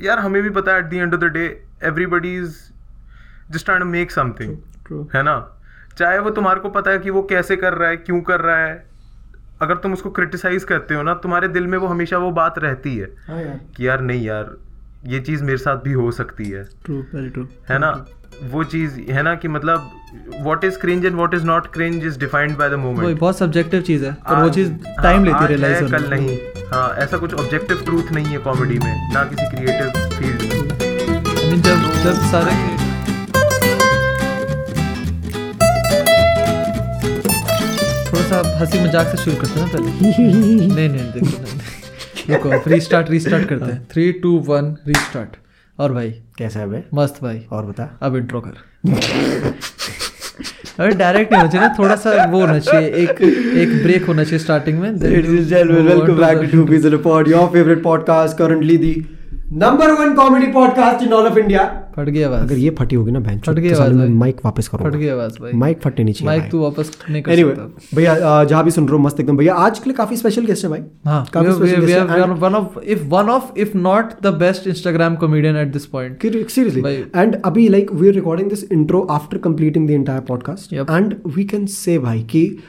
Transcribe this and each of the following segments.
यार हमें भी पता है at the end of the day everybody is just trying to make something है ना? चाहे वो तुम्हारे को पता है कि वो कैसे कर रहा है क्यों कर रहा है अगर तुम उसको क्रिटिसाइज करते हो ना तुम्हारे दिल में वो हमेशा वो बात रहती है हाँ यार। कि यार नहीं यार ये चीज़ मेरे साथ भी हो सकती है। ट्रू वेरी ट्रू है ना? वो चीज़ है ना कि मतलब what is cringe and what is not cringe is defined by the वही मोमेंट बहुत सब्जेक्टिव चीज़ है और वो चीज़ टाइम लेती है रियलाइज़ होने कल नहीं। हाँ ऐसा कुछ ऑब्जेक्टिव ट्रूथ नहीं है कॉमेडी में ना किसी क्रिएटिव फ़ील्ड में। आई मीन जब जब सारे थोड़ा सा हँसी मज़ाक से शुरू करते हैं ना पहले। नहीं नहीं देखो। रुको रीस्टार्ट रीस्टार्ट करते हैं। थ्री टू वन रीस्टार्ट और भाई? कैसा है भाई? मस्त भाई। और बता। अब इंट्रो कर। अरे डायरेक्ट नहीं होना चाहिए ना थोड़ा सा वो होना चाहिए एक एक ब्रेक होना चाहिए स्टार्टिंग में वेलकम बैक टू बीज report your favourite podcast currently back number one comedy podcast in all of India फट गया आवाज़। अगर ये फटी होगी ना बहन फट गया आवाज़ माइक वापस करो। फट गया आवाज़ भाई। माइक फटने नहीं चाहिए माइक तू वापस नहीं कर anyway, सकता। भैया जहाँ भी सुन रहे हो मस्त एकदम। भैया आज के लिए काफ़ी स्पेशल गेस्ट है भाई। हाँ काफ़ी special we are one of if one of if not the best Instagram comedian at this point seriously and अभी like we are recording this intro after completing the entire podcast and we can say भाई की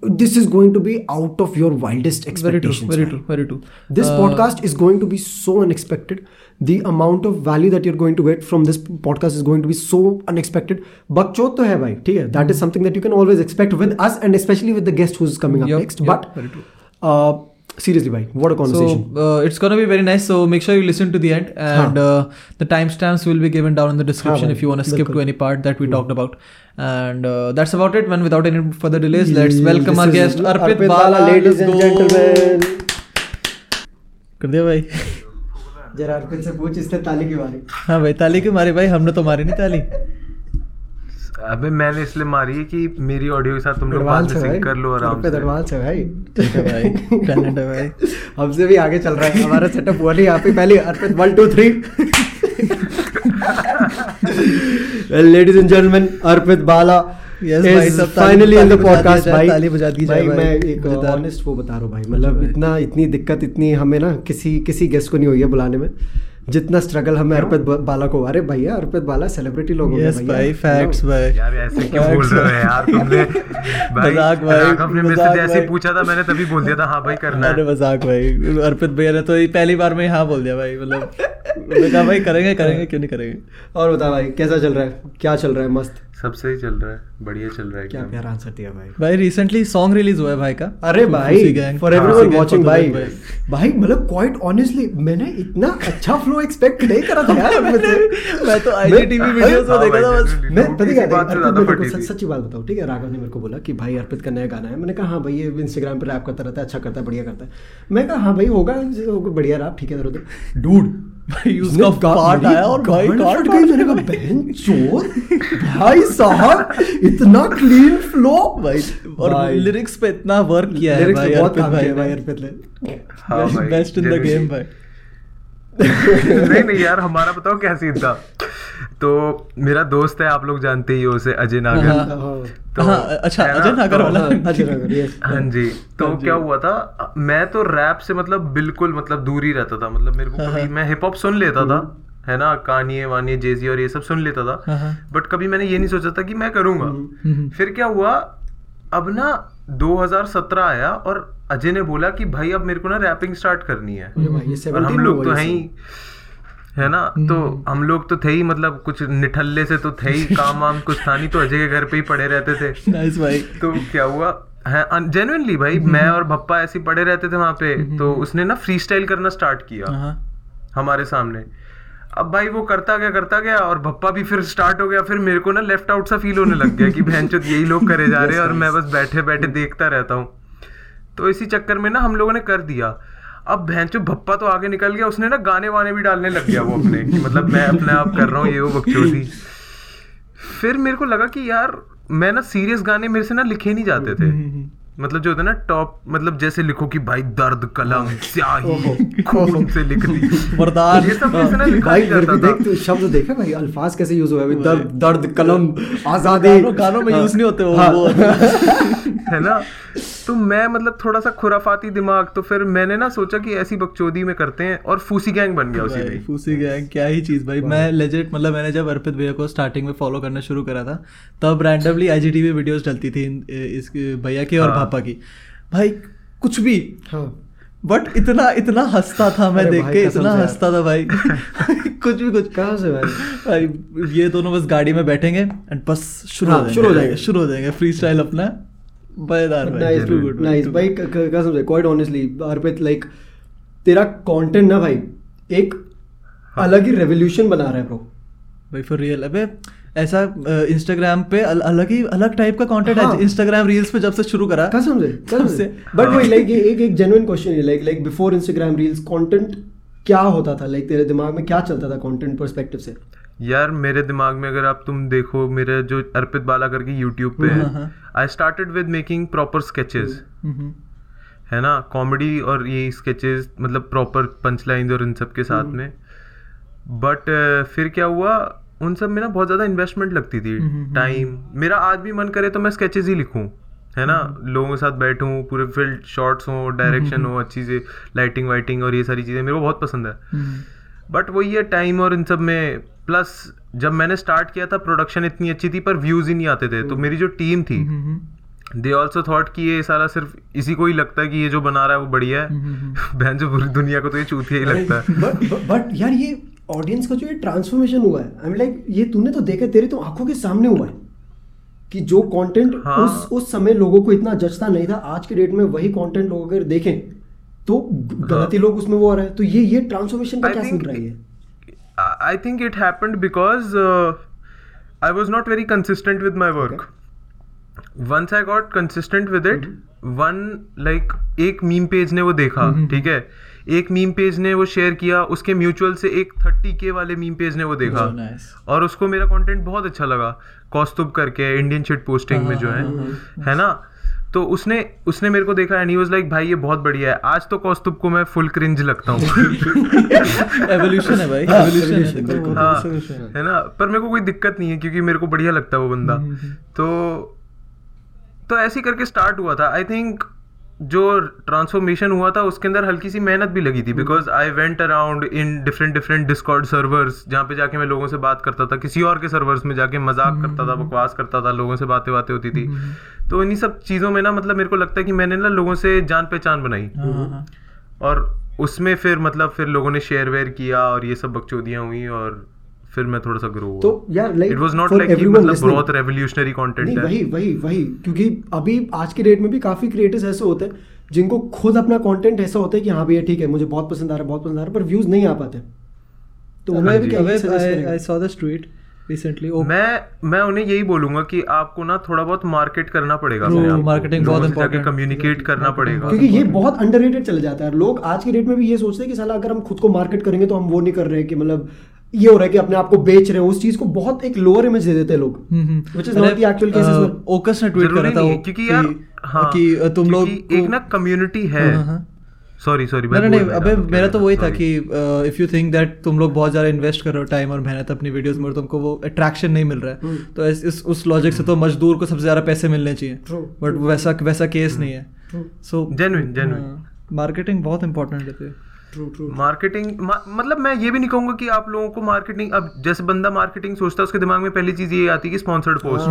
this is going to be out of your wildest expectations. Very true. Very true. Very true. This uh, podcast is going to be so unexpected. The amount of value that you're going to get from this podcast is going to be so unexpected. Bakchot to hai bhai, theek? That is hmm. something that you can always expect with us and especially with the guest who's coming up yep, next. Yep, but very true. Uh, seriously, bhai, what a conversation. So uh, it's gonna be very nice. So make sure you listen to the end, and uh, the timestamps will be given down in the description हाँ if you want to skip to any part that we talked about. And uh, that's about it. When without any further delays, let's This welcome our guest Arpit, Arpit Bala. ladies Let's and go. gentlemen. कर दिया भाई जरा अर्पित से पूछ इसने ताली क्यों मारी हाँ भाई ताली क्यों मारी भाई हमने तो मारी नहीं ताली अबे मैंने इसलिए मारी है कि मेरी ऑडियो के साथ तुम लोग बाद में सिंक कर लो आराम से। एडवांस है भाई। ठीक है भाई। टैलेंट है भाई। हमसे भी आगे चल रहा है। हमारा सेटअप हुआ नहीं यहाँ पे पहले Arpit. One two three ladies and gentleman Arpit Bala. Yes, भाई, सब फाइनली इन द पॉडकास्ट भाई। ताली बजा दी जाए भाई भाई। मैं एक। ऑनेस्ट वो बता रहा हूँ भाई। मतलब इतना इतनी दिक्कत इतनी हमें ना किसी किसी गेस्ट को नहीं हुई है बुलाने में। जितना स्ट्रगल हमें अर्पित बाला को अरे भैया अर्पित बाला सेलिब्रिटी लोग yes, गए यस भैया। भाई फैक्ट्स भाई। यार ऐसे क्यों बोल रहे हो यार तुमने? भाई मज़ाक भाई, राघव मेरे से जैसे भाई। पूछा था मैंने तभी बोल दिया था हाँ भाई करना अरे मज़ाक भाई। अर्पित भैया ने तो पहली बार में हाँ बोल दिया भाई मतलब। मैंने कहा भाई करेंगे करेंगे क्यों नहीं करेंगे? और बता भाई कैसा चल रहा है? क्या चल रहा है? मस्त? सब सही चल रहा है बढ़िया चल रहा है क्या। प्यारा आंसर दिया भाई। भाई रिसेंटली सॉन्ग रिलीज़ हुआ है भाई का। अरे भाई फॉर एवरीवन वाचिंग भाई। भाई। मतलब क्वाइट ऑनेस्टली मैंने इतना अच्छा फ्लो एक्सपेक्ट नहीं करा था यार से मैं तो IGTV वीडियोस में हाँ देखा था बस। मैं पता क्या अर्पित सच्ची बात बताओ ठीक है? राघव ने मेरे को बोला कि भाई अर्पित का नया गाना है। मैंने कहा हाँ भाई ये इंस्टाग्राम पे रैप करता रहता है अच्छा करता है बढ़िया करता है। मैं कहा हाँ भाई होगा बढ़िया रैप ठीक है डूड भाई उसका पार्ट आया और भाई काट काट गई मैंने कहा बहन चोर। भाई साहब इतना क्लीन फ्लो भाई और लिरिक्स पे इतना वर्क किया है भाई बहुत काम किया भाई अर्पित ने। हाँ भाई, बेस्ट इन द गेम भाई। नहीं नहीं यार हमारा बताओ क्या सीन था? तो मेरा दोस्त है आप लोग जानते ही हो उसे अजय नागर। हाँ। तो हाँ, अच्छा, अजय नागर तो- वाला। yes. हाँ जी। तो हाँ क्या हुआ था मैं तो रैप से मतलब बिल्कुल मतलब दूर ही रहता था। मतलब मेरे को हाँ, कभी हाँ। मैं हिप हॉप सुन लेता था है ना? कानिए वानिए जेजी और ये सब सुन लेता हाँ, था। हाँ। बट कभी मैंने ये नहीं सोचा था कि मैं करूँगा। हम्म। फिर क्या हुआ अब ना 2017 आया और अजय ने बोला कि भाई अब मेरे को ना रैपिंग स्टार्ट करनी है। और हम लोग तो हैं ही। है ना? तो हम लोग तो थे ही मतलब कुछ निठल्ले से तो थे ही काम वाम कुछ था नहीं तो अजय के घर पे ही पड़े रहते थे। नाइस भाई। तो क्या हुआ? है जेनुइनली भाई मैं और भप्पा ऐसे पड़े रहते थे वहाँ पे तो उसने ना फ्री स्टाइल करना स्टार्ट किया हाँ। हमारे सामने। अब भाई वो करता गया करता गया और भप्पा भी फिर स्टार्ट हो गया फिर मेरे को ना लेफ़्ट आउट सा फील होने लग गया कि बहन यही लोग करे जा रहे हैं और मैं बस बैठे बैठे देखता रहता हूँ। तो इसी चक्कर में ना हम लोगों ने कर दिया। अब भैंचो भप्पा तो आगे निकल गया उसने ना गाने वाने भी डालने लग गया वो अपने कि मतलब मैं अपने आप कर रहा हूँ ये वो बकचोदी। फिर मेरे को लगा कि यार मैं ना सीरियस गाने मेरे से ना लिखे नहीं जाते थे। मतलब जो होता है ना टॉप मतलब जैसे लिखो कि भाई दर्द कलम स्याही खून से लिख दी। वरदान ये सब ना लिखा भाई जाता देख तू शब्द देखे भाई अल्फाज कैसे यूज़ हुए हैं दर्द दर्द कलम आज़ादी। गानों गानों में यूज़ नहीं होते वो। हाँ। है ना? तो मैं मतलब थोड़ा सा खुराफाती दिमाग तो फिर मैंने ना सोचा कि ऐसी बकचोदी में करते हैं और फूसी गैंग बन गया उसी भाई, में फूसी गैंग क्या ही चीज़ भाई। मैं लेजिट मतलब मैंने जब अर्पित भैया को स्टार्टिंग में फॉलो करना शुरू करा था तब रैंडमली आईजीटीवी वीडियोस डलती थी इस भैया की और हाँ। पापा की। भाई कुछ भी। हाँ। बट इतना इतना हंसता था मैं देख के इतना हंसता था भाई। कुछ भी कुछ। कहाँ से भाई? भाई ये दोनों बस गाड़ी में बैठेंगे एंड बस शुरू हाँ, हो शुरू हो जाएँगे। शुरू हो जाएँगे। फ्री स्टाइल अपना। मज़ेदार नाइस too good, नाइस भाई क- क- कसम से क्वाइट ऑनेस्टली अर्पित लाइक तेरा कंटेंट ना भाई एक हाँ। अलग ही रेवोल्यूशन बना रहा है ब्रो भाई फॉर रियल अबे ऐसा इंस्टाग्राम पे अल, अलग ही अलग टाइप का कंटेंट हाँ। है। इंस्टाग्राम रील्स पे जब से शुरू करा कसम से कसम से। से। बट वही लाइक एक एक जेन्युइन क्वेश्चन है like like before Instagram reels content क्या होता था? लाइक तेरे दिमाग में क्या चलता था कंटेंट पर्सपेक्टिव से? यार मेरे दिमाग में अगर आप तुम देखो मेरे जो अर्पित बाला करके यूट्यूब पे हाँ। I started with making proper sketches hmm, है ना? कॉमेडी और ये स्केचेस मतलब प्रॉपर पंच लाइन और इन सब के साथ में। बट फिर क्या हुआ? उन सब में ना बहुत ज़्यादा इन्वेस्टमेंट लगती थी। हम्म, टाइम मेरा आज भी मन करे तो मैं स्केचेस ही लिखूं। है ना? लोगों के साथ बैठूं पूरे फ़ील्ड शॉट्स हो डायरेक्शन हो अच्छी से लाइटिंग वाइटिंग और ये सारी चीज़ें मेरे को बहुत पसंद है। हम्म, बट वही है टाइम और इन सब में प्लस जब मैंने स्टार्ट किया था प्रोडक्शन इतनी अच्छी थी पर व्यूज़ ही नहीं आते थे। तो मेरी जो टीम थी हम्म, हम्म, दे ऑल्सो थॉट कि ये सारा सिर्फ़ इसी को ही लगता है कि ये जो बना रहा है वो बढ़िया है। हम्म, बहन जो पूरी दुनिया को तो ये चूतिया ही लगता है। बट यार ये ऑडियंस का जो ये ट्रांसफॉर्मेशन हुआ है आई मीन लाइक ये तूने तो देखा तेरे तो आँखों के सामने हुआ है कि जो कंटेंट हाँ। उस उस समय लोगों को इतना जचता नहीं था आज के डेट में वही कंटेंट लोग अगर देखें तो गलत ही। लोग उसमें वो आ रहे हैं। तो ये ये ट्रांसफॉर्मेशन का I क्या सीन रहा है I think it happened because uh, I was not very consistent with my work. Okay. Once I got consistent with it, one like एक मीम पेज ने वो देखा ठीक है एक मीम पेज ने वो शेयर किया उसके म्यूचुअल से एक थर्टी के वाले मीम पेज ने वो देखा So nice. और उसको मेरा कंटेंट बहुत अच्छा लगा कॉस्तुब करके इंडियन शिट पोस्टिंग में जो है है ना तो उसने उसने मेरे को देखा एंड ही वाज लाइक भाई ये बहुत बढ़िया है। आज तो कौस्तुब को मैं फुल क्रिंज लगता हूँ। एवोल्यूशन है भाई हाँ, एवोल्यूशन है हाँ है। है। ना? पर मेरे को कोई दिक्कत नहीं है क्योंकि मेरे को बढ़िया लगता है वो बंदा। तो तो ऐसे करके स्टार्ट हुआ था। आई थिंक जो ट्रांसफॉर्मेशन हुआ था उसके अंदर हल्की सी मेहनत भी लगी थी because I went around in different different Discord servers जहाँ पे जाके मैं लोगों से बात करता था किसी और के सर्वर्स में जाके मज़ाक करता था बकवास करता था लोगों से बातें बातें होती थी। तो इन्हीं सब चीज़ों में ना मतलब मेरे को लगता है कि मैंने ना लोगों से जान पहचान बनाई। हाँ, हाँ, हाँ। और उसमें फिर मतलब फिर लोगों ने शेयर वेयर किया और ये सब बकचोदियाँ हुई और फिर मैं थोड़ा सा ग्रो तो यार like it was not like मतलब बहुत रेवोल्यूशनरी कंटेंट है। वही वही वही क्योंकि अभी आज के डेट में भी काफ़ी क्रिएटर्स ऐसे होते हैं जिनको खुद अपना कंटेंट ऐसा होता है कि हाँ भैया ठीक है मुझे बहुत पसंद आ रहा है बहुत पसंद आ रहा है पर व्यूज़ नहीं आ पाते। तो उन्हें हाँ भी क्या saw this tweet recently. Oh, मैं मैं उन्हें यही बोलूँगा कि आपको ना थोड़ा बहुत मार्केट करना पड़ेगा True, अपने आप को। बहुत से important. कम्युनिकेट करना पड़ेगा। क्योंकि ये बहुत अंडररेटेड चले जाता है। लोग आज के डेट में भी ये सोचते हैं कि साला अगर हम खुद को मार्केट करेंगे तो हम वो नहीं कर रहे कि मतलब ये हो रहा है कि अपने आप को बेच रहे हैं उस चीज़ को बहुत एक लोअर इमेज दे देते हैं लोग हम्म, हम्म। Which is not अरे, the actual case as a, well. ओकस ने ट्वीट करा था वो क्योंकि यार हाँ कि तुम लोग एक ना कम्युनिटी है हाँ, हाँ। सॉरी सॉरी नहीं नहीं नहीं, अबे मेरा तो वही था कि इफ़ यू थिंक दैट तुम लोग बहुत ज़्यादा इन्वेस्ट कर रहे हो टाइम और मेहनत अपनी वीडियोस में और तुमको वो अट्रैक्शन नहीं मिल रहा है तो इस, इस उस लॉजिक से तो मजदूर को सबसे ज़्यादा पैसे मिलने चाहिए बट वैसा वैसा केस नहीं है सो Genuine, genuine. मार्केटिंग बहुत इंपॉर्टेंट है ट्रू ट्रू मार्केटिंग मतलब मैं ये भी नहीं कहूँगा कि आप लोगों को मार्केटिंग अब जैसे बंदा मार्केटिंग सोचता है उसके दिमाग में पहली चीज़ ये आती है कि स्पॉन्सर्ड पोस्ट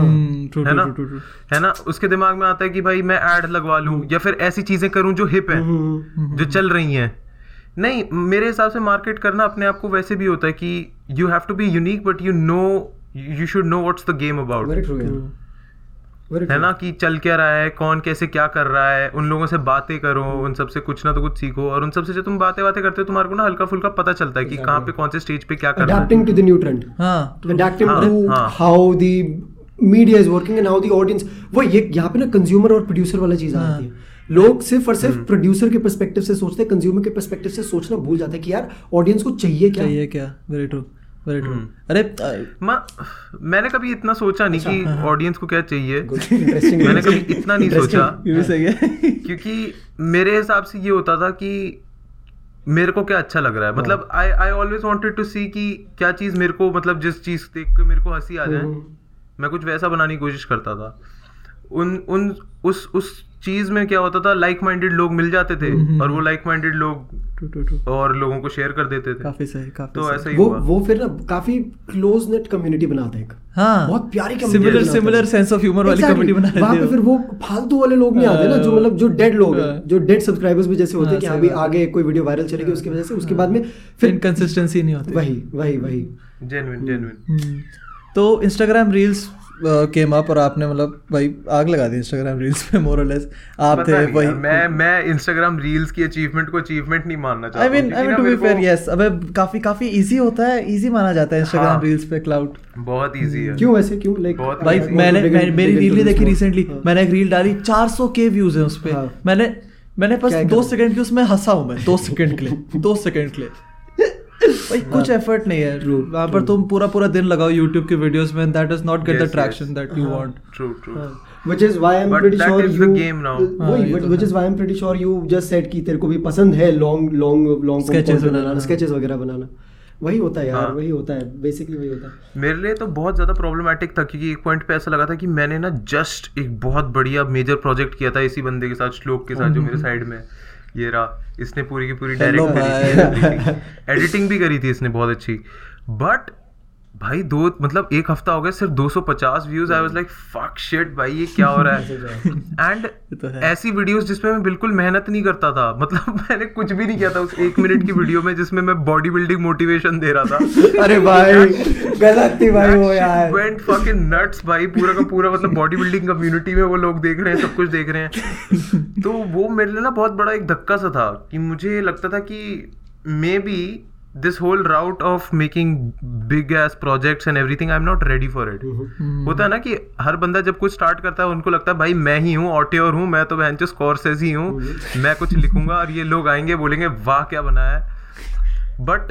ट्रू है ना? है ना? उसके दिमाग में आता है कि भाई मैं ऐड लगवा लूँ या फिर ऐसी चीज़ें करूँ जो हिप है जो चल रही हैं। नहीं मेरे हिसाब से मार्केट करना अपने आप को वैसे भी होता है कि you have to be unique but you know you should know what's the game about very true very है ना कि चल क्या रहा है कौन कैसे क्या कर रहा है उन लोगों से बातें करो उन सबसे कुछ ना तो कुछ सीखो और उन सबसे जो तुम बातें बातें करते हो तुम्हारे को ना हल्का फुल्का पता चलता है कि कहाँ पे कौन से स्टेज पे क्या करना है। Adapting to the new trend. हाँ। Adapting हाँ, to हाँ। how the media is working and how the audience वो ये यहाँ पे ना कंज्यूमर और प्रोड्यूसर वाला चीज़ आ हाँ। जाती है। लोग सिर्फ़ और हम्म। सिर्फ़ प्रोड्यूसर के पर्सपेक्टिव से सोचते हैं कंज्यूमर के पर्सपेक्टिव से सोचना भूल जाते हैं कि यार ऑडियंस को चाहिए क्या? चाहिए क्या? Very true very true hmm. अरे मा- मैंने कभी इतना सोचा नहीं कि ऑडियंस को क्या चाहिए। मैंने कभी इतना नहीं सोचा। है। क्योंकि मेरे हिसाब से ये होता था कि मेरे को क्या अच्छा लग रहा है। मतलब I I always wanted to see कि क्या चीज़ मेरे को मतलब जिस चीज़ देख के मेरे को हँसी आ जाए मैं कुछ वैसा बनाने की कोशिश करता था। उन उन उस उस चीज़ में क्या होता था लाइक माइंडेड लोग मिल जाते थे हम्म, और वो लाइक माइंडेड लोग और लोगों को शेयर कर देते थे। काफ़ी सही काफ़ी तो सही। ऐसा ही वो हुआ। वो फिर ना काफ़ी क्लोज नेट कम्युनिटी बनाते हैं एक। हाँ। बहुत प्यारी similar similar sense of humour वाली. कमेडी बना वहाँ पे फिर वो फालतू वाले लोग नहीं आते ना जो हाँ। मतलब जो डेड लोग हैं हाँ। जो डेड सब्सक्राइबर्स भी जैसे होते हैं हाँ, कि अभी आगे कोई वीडियो वायरल चलेगी उसकी वजह से उसके बाद में फिर इनकंसिस्टेंसी नहीं होती। वही वही वही। Genuine genuine hmm. तो इंस्टाग्राम रील्स केम अप और आपने मतलब भाई आग लगा दी इंस्टाग्राम रील्स पे मोर लेस आप थे वही मैं मैं इंस्टाग्राम रील्स की अचीवमेंट को अचीवमेंट नहीं मानना चाहता I mean I mean to be fair yes अबे काफ़ी काफ़ी इजी होता है इजी माना जाता है इंस्टाग्राम हाँ। रील्स पे क्लाउड बहुत इजी है। क्यों ऐसे क्यों? लाइक भाई मैंने मेरी रील to नहीं देखी रिसेंटली मैंने एक रील डाली 400 के व्यूज़ है उस पे। हाँ। मैंने मैंने बस दो सेकंड की उसमें हंसा हूँ मैं दो सेकंड के लिए दो सेकंड के लिए। भाई कुछ एफर्ट नहीं है हाँ। वहाँ पर तुम पूरा पूरा दिन लगाओ YouTube के वीडियोस में that does not get the traction that you want true true which is why I'm But pretty that sure is the you game now. हाँ, वही ये which, which है। is why I'm pretty sure you just said कि तेरे को भी पसंद है लॉन्ग लॉन्ग लॉन्ग Sketches बनाना, हाँ। स्केचेस वगैरह बनाना वही होता है यार हाँ। वही होता है बेसिकली वही होता है मेरे लिए तो बहुत ज़्यादा प्रॉब्लमेटिक था क्योंकि एक पॉइंट पे ऐसा लगा था कि मैंने ना जस्ट एक बहुत बढ़िया मेजर प्रोजेक्ट किया था इसी बंदे के साथ श्लोक के साथ जो मेरे साइड में है। ये रहा। इसने पूरी की पूरी डायरेक्ट करी थी एडिटिंग भी करी थी इसने बहुत अच्छी। बट भाई दो मतलब एक हफ़्ता हो गया सिर्फ़ 250 views I was like fuck shit भाई ये क्या हो रहा है? एंड तो ऐसी वीडियोस जिसमें मैं बिल्कुल मेहनत नहीं करता था मतलब मैंने कुछ भी नहीं किया था उस एक मिनट की वीडियो में जिसमें मैं बॉडी बिल्डिंग मोटिवेशन दे रहा था। अरे भाई गलत थी भाई वो यार। वेंट फकिंग नट्स भाई पूरा का पूरा मतलब बॉडी बिल्डिंग कम्युनिटी में वो लोग देख रहे हैं सब कुछ देख रहे हैं। तो वो मेरे लिए ना बहुत बड़ा एक धक्का सा था कि मुझे लगता था कि maybe this whole route of making big ass projects and everything I am not ready for it होता है ना कि हर बंदा जब कुछ स्टार्ट करता है उनको लगता है भाई मैं ही हूँ ऑटेवर हूँ मैं तो बहन स्कॉर्सेज ही हूँ मैं कुछ लिखूँगा और ये लोग आएँगे बोलेंगे वाह क्या बनाया है? बट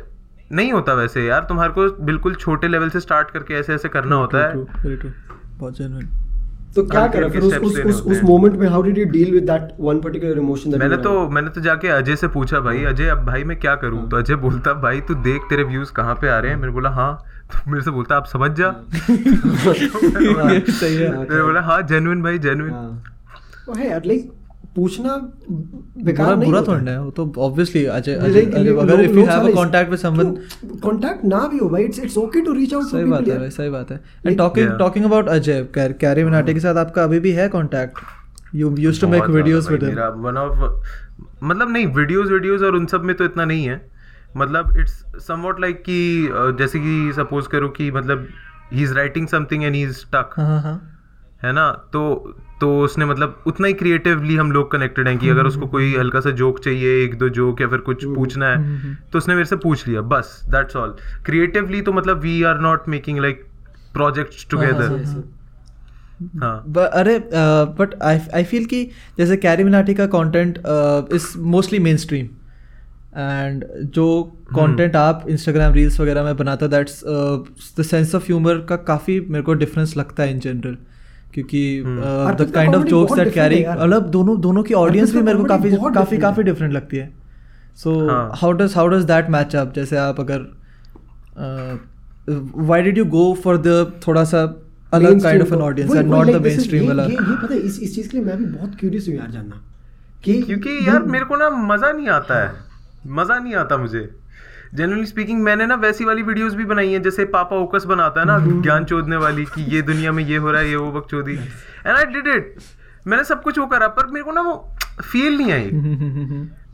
नहीं होता वैसे यार तुम्हारे को बिल्कुल छोटे लेवल से स्टार्ट करके ऐसे ऐसे करना होता है। बहुत तो क्या करा फिर उस उस उस उस मोमेंट में how did you deal with that one particular emotion that मैंने तो मैंने तो जाके अजय से पूछा भाई अजय अब भाई मैं क्या करूँ? तो अजय बोलता भाई तू देख तेरे व्यूज़ कहाँ पे आ रहे हैं? मैंने बोला हाँ। तो मेरे से बोलता आप समझ जा। सही है मैंने बोला हाँ। जेन्युइन भाई जेन्युइन ओ हे एट लाइक पूछना बेकार नहीं बुरा थोड़ा है वो तो ऑब्वियसली अजय अगर if you have a contact with someone contact ना भी हो भाई it's it's okay to reach out सही बात है भाई सही बात है। And talking. Talking about Ajay Carry Minati के साथ आपका अभी भी है contact you used to make videos with मेरा वन ऑफ़ मतलब नहीं वीडियोस वीडियोस और उन सब में तो इतना नहीं है। मतलब इट्स समवॉट लाइक कि जैसे कि सपोज़ करो कि मतलब he is writing something and he is stuck हाँ हाँ हाँ। है ना? तो तो उसने मतलब उतना ही क्रिएटिवली हम लोग कनेक्टेड हैं कि अगर उसको कोई हल्का सा जोक चाहिए एक दो जोक या फिर कुछ पूछना है तो उसने मेरे से पूछ लिया बस दैट्स ऑल क्रिएटिवली तो मतलब we are not making like projects together हाँ अरे बट आई आई फील कि जैसे कैरी मिनाटी का content is mostly mainstream and जो कंटेंट आप इंस्टाग्राम रील्स वगैरह में बनाते हो that's the sense of humour का काफ़ी मेरे को डिफरेंस लगता है इन जनरल क्योंकि the kind of jokes that Carry मतलब दोनों दोनों की ऑडियंस भी मेरे को काफ़ी काफ़ी काफ़ी डिफरेंट लगती है। So. How does how does that match up जैसे आप अगर why did you go for the थोड़ा सा अलग kind of an audience and not the mainstream वाला? ये ये पता है इस इस चीज़ के लिए मैं भी बहुत क्यूरियस हूँ यार जानना। कि क्योंकि यार मेरे को ना मज़ा नहीं आता है। मज़ा नहीं आता मुझे। जनरली स्पीकिंग मैंने ना वैसी वाली वीडियोस भी बनाई हैं जैसे पापा ओकस बनाता है ना ज्ञान चोदने वाली कि ये दुनिया में ये हो रहा है ये वो बकचोदी एंड आई डिड इट मैंने सब कुछ वो करा पर मेरे को ना वो फील नहीं आई।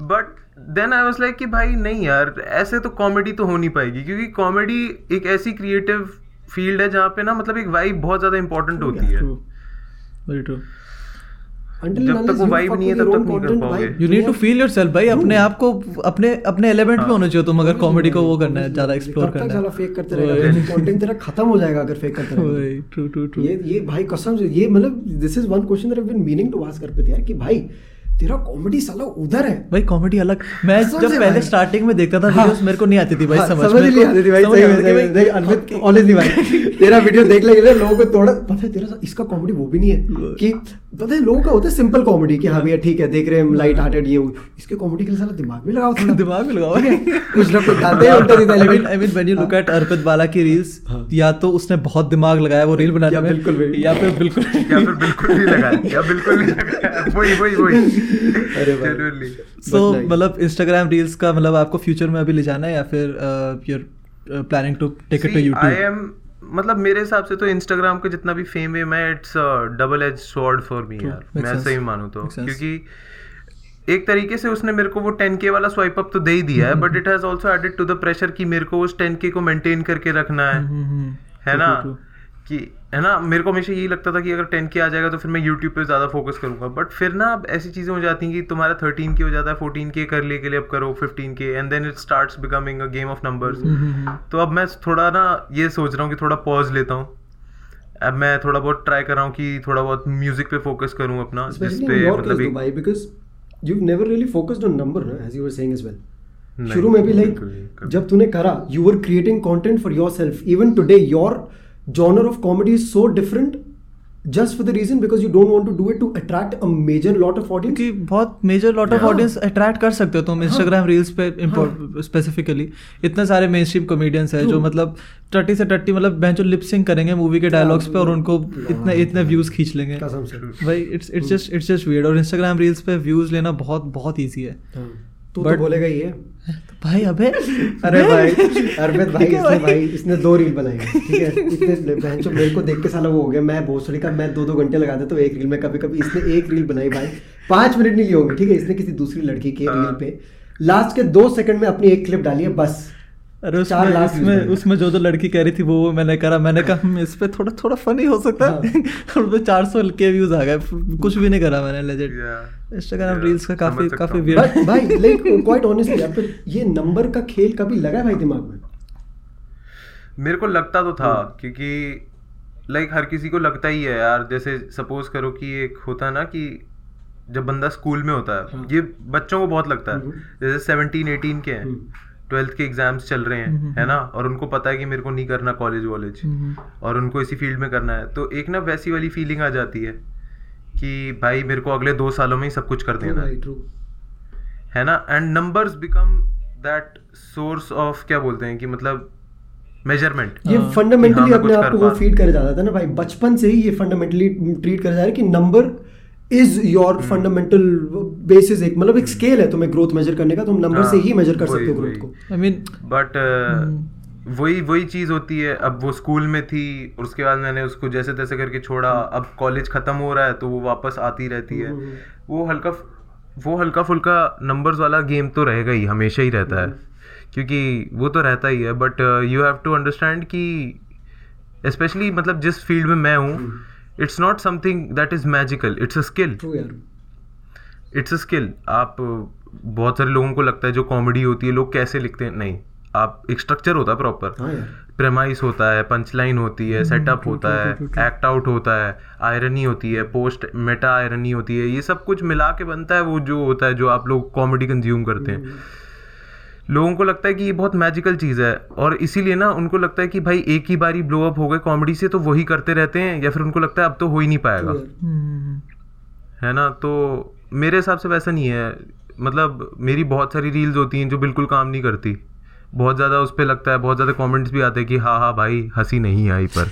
But then I was like कि भाई नहीं यार ऐसे तो कॉमेडी तो हो नहीं पाएगी क्योंकि कॉमेडी एक ऐसी क्रिएटिव फ़ील्ड है जहाँ पे ना मतलब एक वाइब बहुत ज़्यादा इंपॉर्टेंट होती है ट्रू वेरी ट्रू until जब तक वो you नहीं है, तब तक नहीं कर पाओगे। You need to feel yourself भाई अपने आप को अपने अपने एलिमेंट में होना चाहिए तुम अगर कॉमेडी को वो करना है ज़्यादा एक्सप्लोर कब तक साला फेक करते रहेगा। कंटेंट तेरा खत्म हो जाएगा अगर फेक करते रहेगा। ट्रू ट्रू ट्रू ये ये भाई कसम से ये मतलब this is one question that I been meaning to ask Arpit यार कि भाई तेरा कॉमेडी साला उधर है। भाई कॉमेडी अलग। मैं जब पहले स्टार्टिंग में देखता था हाँ। वीडियोस मेरे को नहीं आती थी भाई हाँ, समझ समझ नहीं आती थी भाई सही। देख अनवित ऑनेस्टली भाई तेरा वीडियो देख लेंगे लोगों को थोड़ा पता है तेरा इसका कॉमेडी वो भी नहीं है कि पता है लोगों का होता है सिंपल कॉमेडी कि हाँ भैया ठीक है देख रहे हैं लाइट हार्टेड ये इसके कॉमेडी के लिए साला दिमाग में लगाओ थोड़ा। दिमाग में लगाओ। है? कुछ लोग तो खाते हैं उल्टा सीधा I mean, लेकिन I mean, when you look at अर्पित बाला की रील्स हाँ। या तो उसने बहुत दिमाग लगाया वो रील बनाने में बिल्कुल या फिर बिल्कुल या फिर बिल्कुल नहीं लगाया या बिल्कुल नहीं लगाया। वही वही वही. सो मतलब इंस्टाग्राम रील्स का मतलब आपको फ्यूचर में अभी ले जाना है या फिर you're planning to take it to I YouTube मतलब मेरे हिसाब से तो इंस्टाग्राम का जितना भी फेम है मैं it's double edge sword for me यार। मैं सही मानूं तो। क्योंकि एक तरीके से उसने मेरे को वो 10k वाला स्वाइप अप तो दे ही दिया है but it has also added to the pressure कि मेरे को उस 10k को मेंटेन करके रखना है। हम्म, है ना? कि है ना मेरे को हमेशा यही लगता था कि अगर 10k आ जाएगा तो फिर मैं यूट्यूब पे ज़्यादा फोकस करूँगा बट फिर ना अब ऐसी चीज़ें हो जाती हैं कि तुम्हारा 13k हो जाता है 14k कर लिए के लिए अब करो 15k and then it starts becoming a game of numbers तो अब मैं थोड़ा ना ये सोच रहा हूँ कि थोड़ा पॉज लेता हूँ अब मैं थोड़ा बहुत ट्राई कर रहा हूँ कि थोड़ा बहुत म्यूज़िक पे फोकस करूँ अपना जिस पे मतलब never really focused on number, no? as you were saying as well. नहीं, शुरू में भी लाइक। जब तूने करा you were creating content for yourself even today your genre of comedy is so different just for the reason because you don't want to do it to attract a major lot of audience क्योंकि बहुत major lot of हाँ। Audience attract कर सकते हो तुम Instagram reels पे specifically इतने सारे मेन स्ट्रीम कॉमेडियंस हैं जो. मतलब टट्टी से टट्टी मतलब बेंच लिप सिंक करेंगे मूवी के डायलॉग्स पे और उनको इतने इतने व्यूज़ खींच लेंगे। भाई it's it's just it's just weird और इंस्टाग्राम रील्स पे व्यूज़ लेना बहुत बहुत इजी है। हाँ, तो बोलेगा ही है भाई अबे अरे भाई अरविंद भाई इसने भाई। इसने दो रील बनाई ठीक है? इतने बहन मेरे को देख के साला वो हो गया मैं भोसड़ी का मैं दो दो घंटे लगा देता हूँ एक रील में कभी कभी इसने एक रील बनाई भाई। पाँच मिनट नहीं लिए होंगे ठीक है? इसने किसी दूसरी लड़की के रील हाँ। पे। लास्ट के दो सेकंड में अपनी एक क्लिप डाली है बस। अरे चार उसमें लाख उसमें उसमें जो जो लड़की कह रही थी वो वो मैंने करा मैंने कहा "हम्म, इस पे थोड़ा थोड़ा फनी हो सकता है और उसमें चार सौ के व्यूज़ आ गए कुछ भी नहीं करा मैंने लेजेंड इंस्टाग्राम रील्स का काफ़ी काफ़ी हूँ। weird भाई लाइक क्वाइट ऑनेस्टली ये नंबर का खेल कभी लगा भाई दिमाग में मेरे को लगता तो था हम्म। क्योंकि लाइक हर किसी को लगता ही है यार जैसे सपोज़ करो कि एक होता है ना कि जब बंदा स्कूल में होता है हाँ। ये बच्चों को बहुत लगता है हम्म। जैसे सेवनटीन एटीन के हैं हम्म। ट्वेल्थ के एग्ज़ाम्स चल रहे हैं है ना? और उनको पता है कि मेरे को नहीं करना कॉलेज वॉलेज। और उनको इसी फ़ील्ड में करना है। तो एक ना वैसी वाली फीलिंग आ जाती है कि भाई मेरे को अगले दो सालों में ही सब कुछ कर देना है। है ना? And numbers become that source of क्या बोलते हैं कि मतलब मेज़रमेंट ये हाँ, फंडामेंटली हाँ, मैं अपने आप को वो फ़ीड करे जाता था ना भाई। बचपन से ही ये फंडामेंटली ट्रीट करे जा रहा है कि number is your. Fundamental basis एक मतलब एक स्केल है तुम्हें ग्रोथ मेजर करने का तुम नंबर हाँ, से ही मेजर कर वही, सकते हो ग्रोथ को। I mean, but. वही वही चीज़ होती है अब वो स्कूल में थी और उसके बाद मैंने उसको जैसे तैसे करके छोड़ा अब कॉलेज खत्म हो रहा है तो वो वापस आती रहती है। हम्म। वो हल्का वो हल्का फुल्का नंबर्स वाला गेम तो रहेगा ही हमेशा ही रहता है। क्योंकि वो तो रहता ही है but you have to understand कि स्पेशली मतलब जिस फ़ील्ड में मैं हूँ it's not something that is magical it's a skill it's a skill आप बहुत सारे लोगों को लगता है जो कॉमेडी होती है लोग कैसे लिखते हैं? नहीं. आप एक स्ट्रक्चर होता है प्रॉपर हाँ प्रेमाइस होता है पंचलाइन होती है सेटअप होता है. एक्ट आउट होता है आयरनी होती है पोस्ट मेटा आयरनी होती है. ये सब कुछ मिला के बनता है वो जो होता है जो आप लोग कॉमेडी कंज्यूम करते हैं. लोगों को लगता है कि ये बहुत मैजिकल चीज़ है। और इसीलिए ना उनको लगता है कि भाई एक ही बारी ब्लो अप हो गए कॉमेडी से तो वही करते रहते हैं या फिर उनको लगता है अब तो हो ही नहीं पाएगा। है ना? तो मेरे हिसाब से वैसा नहीं है। मतलब मेरी बहुत सारी रील्स होती हैं जो बिल्कुल काम नहीं करती। बहुत ज़्यादा उस पर लगता है बहुत ज़्यादा कमेंट्स भी आते हैं कि हाँ हाँ भाई हँसी नहीं आई पर।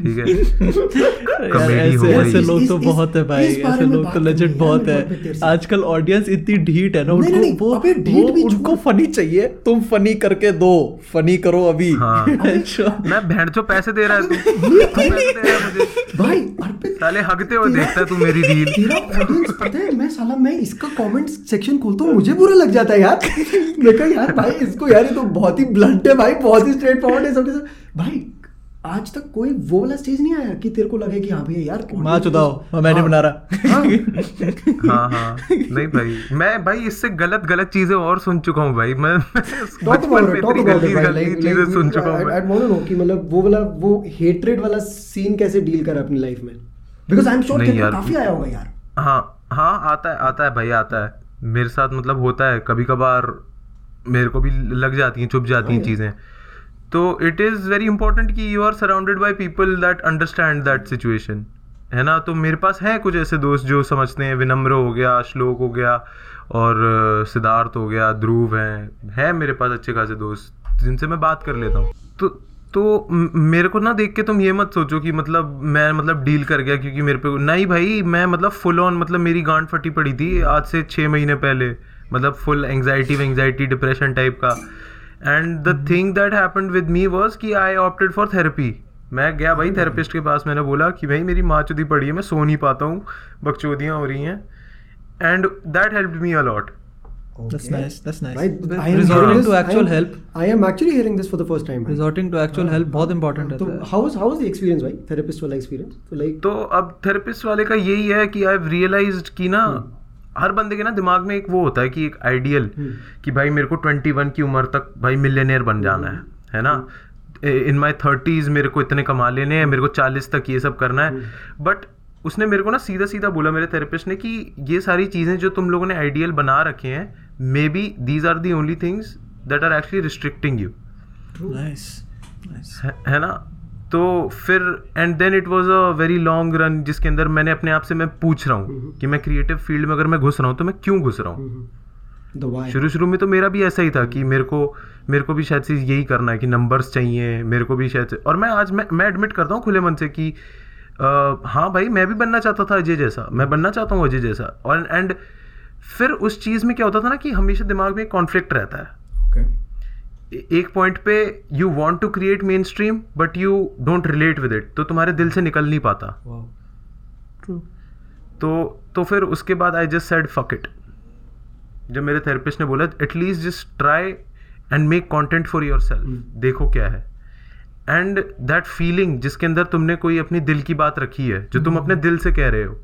ठीक है? Comedy हो ऐसे गई। ऐसे लोग तो बहुत है भाई ऐसे लोग तो लेजेंड बहुत है। आजकल ऑडियंस इतनी ढीठ है ना उनको वो वो भी उनको फनी चाहिए तुम फनी करके दो फनी करो अभी। हाँ। अच्छा। मैं भेड़ चो पैसे दे रहा है तू पैसे दे रहा है भाई साले हगते हुए देखता है तू मेरी रील। तेरा ऑडियंस पता है मैं साला मैं इसका कमेंट सेक्शन खोलता हूँ मुझे बुरा लग जाता है यार। मैं कहा यार भाई इसको यार ये तो बहुत ही ब्लंट है भाई बहुत ही स्ट्रेट फॉरवर्ड है सबके सब। भाई आज तक कोई वो वाला स्टेज नहीं आया कि तेरे को लगे कि हाँ भैया यार माँ चुदाओ मैं नहीं हाँ, बना रहा। हाँ। हाँ हाँ। नहीं भाई मैं भाई इससे गलत गलत चीज़ें और सुन चुका हूँ भाई। मैं बचपन में इतनी गंदी लाइक चीज़ें सुन चुका हूँ आई मैं। वांट टू नो कि मतलब वो वाला वो हेट्रेड वाला सीन कैसे डील करा अपनी लाइफ में? बिकॉज़ आई एम श्योर तेरे काफ़ी आया होगा यार। हाँ हाँ आता है आता है भाई आता है। मेरे साथ मतलब होता है कभी कभार मेरे को भी लग जाती हैं चुप जाती हैं। चीज़ें। तो इट इज़ वेरी इंपॉर्टेंट कि you are surrounded by people that understand that situation है ना? तो मेरे पास है कुछ ऐसे दोस्त जो समझते हैं विनम्र हो गया श्लोक हो गया और सिद्धार्थ हो गया ध्रुव हैं है मेरे पास अच्छे खासे दोस्त जिनसे मैं बात कर लेता हूँ। तो तो मेरे को ना देख के तुम ये मत सोचो कि मतलब मैं मतलब डील कर गया क्योंकि मेरे पे नहीं भाई मैं मतलब फुल ऑन मतलब मेरी गांड फटी पड़ी थी आज से छः महीने पहले। मतलब full anxiety anxiety depression type का। And the thing that happened with me was कि आई ऑप्टेड फॉर थेरेपी मैं गया भाई थेरेपिस्ट के पास मैंने बोला कि भाई मेरी माँ चुदी पड़ी है मैं सो नहीं पाता हूँ बकचोदियाँ हो रही हैं। And that help me a lot तो अब थेरेपिस्ट यही है कि आई रियलाइज़ की ना हर बंदे के ना दिमाग में एक वो होता है कि एक आइडियल हम्म। कि भाई मेरे को 21 की उम्र तक भाई मिलियनियर बन जाना है है ना? इन माई थर्टीज मेरे को इतने कमा लेने हैं मेरे को 40 तक ये सब करना है। बट उसने मेरे को ना सीधा सीधा बोला मेरे थेरेपिस्ट ने कि ये सारी चीज़ें जो तुम लोगों ने आइडियल बना रखे हैं maybe these are the only things that are actually restricting you है ना? तो फिर and then it was a very long run जिसके अंदर मैंने अपने आप से मैं पूछ रहा हूँ कि मैं क्रिएटिव फ़ील्ड में अगर मैं घुस रहा हूँ तो मैं क्यों घुस रहा हूँ? शुरू शुरू में तो मेरा भी ऐसा ही था कि मेरे को मेरे को भी शायद से यही करना है कि नंबर्स चाहिए मेरे को भी शायद और मैं आज मैं मैं एडमिट करता हूँ खुले मन से कि अ, हाँ भाई मैं भी बनना चाहता था अजय जैसा। मैं बनना चाहता हूँ अजय जैसा। और एंड फिर उस चीज़ में क्या होता था ना कि हमेशा दिमाग में एक कॉन्फ्लिक्ट रहता है। एक पॉइंट पे you want to create mainstream but you don't relate with it तो तुम्हारे दिल से निकल नहीं पाता। Wow. तो तो फिर उसके बाद I just said fuck it जब मेरे थेरेपिस्ट ने बोला at least just try and make content for yourself देखो क्या है। एंड दैट फीलिंग जिसके अंदर तुमने कोई अपनी दिल की बात रखी है जो तुम अपने दिल से कह रहे हो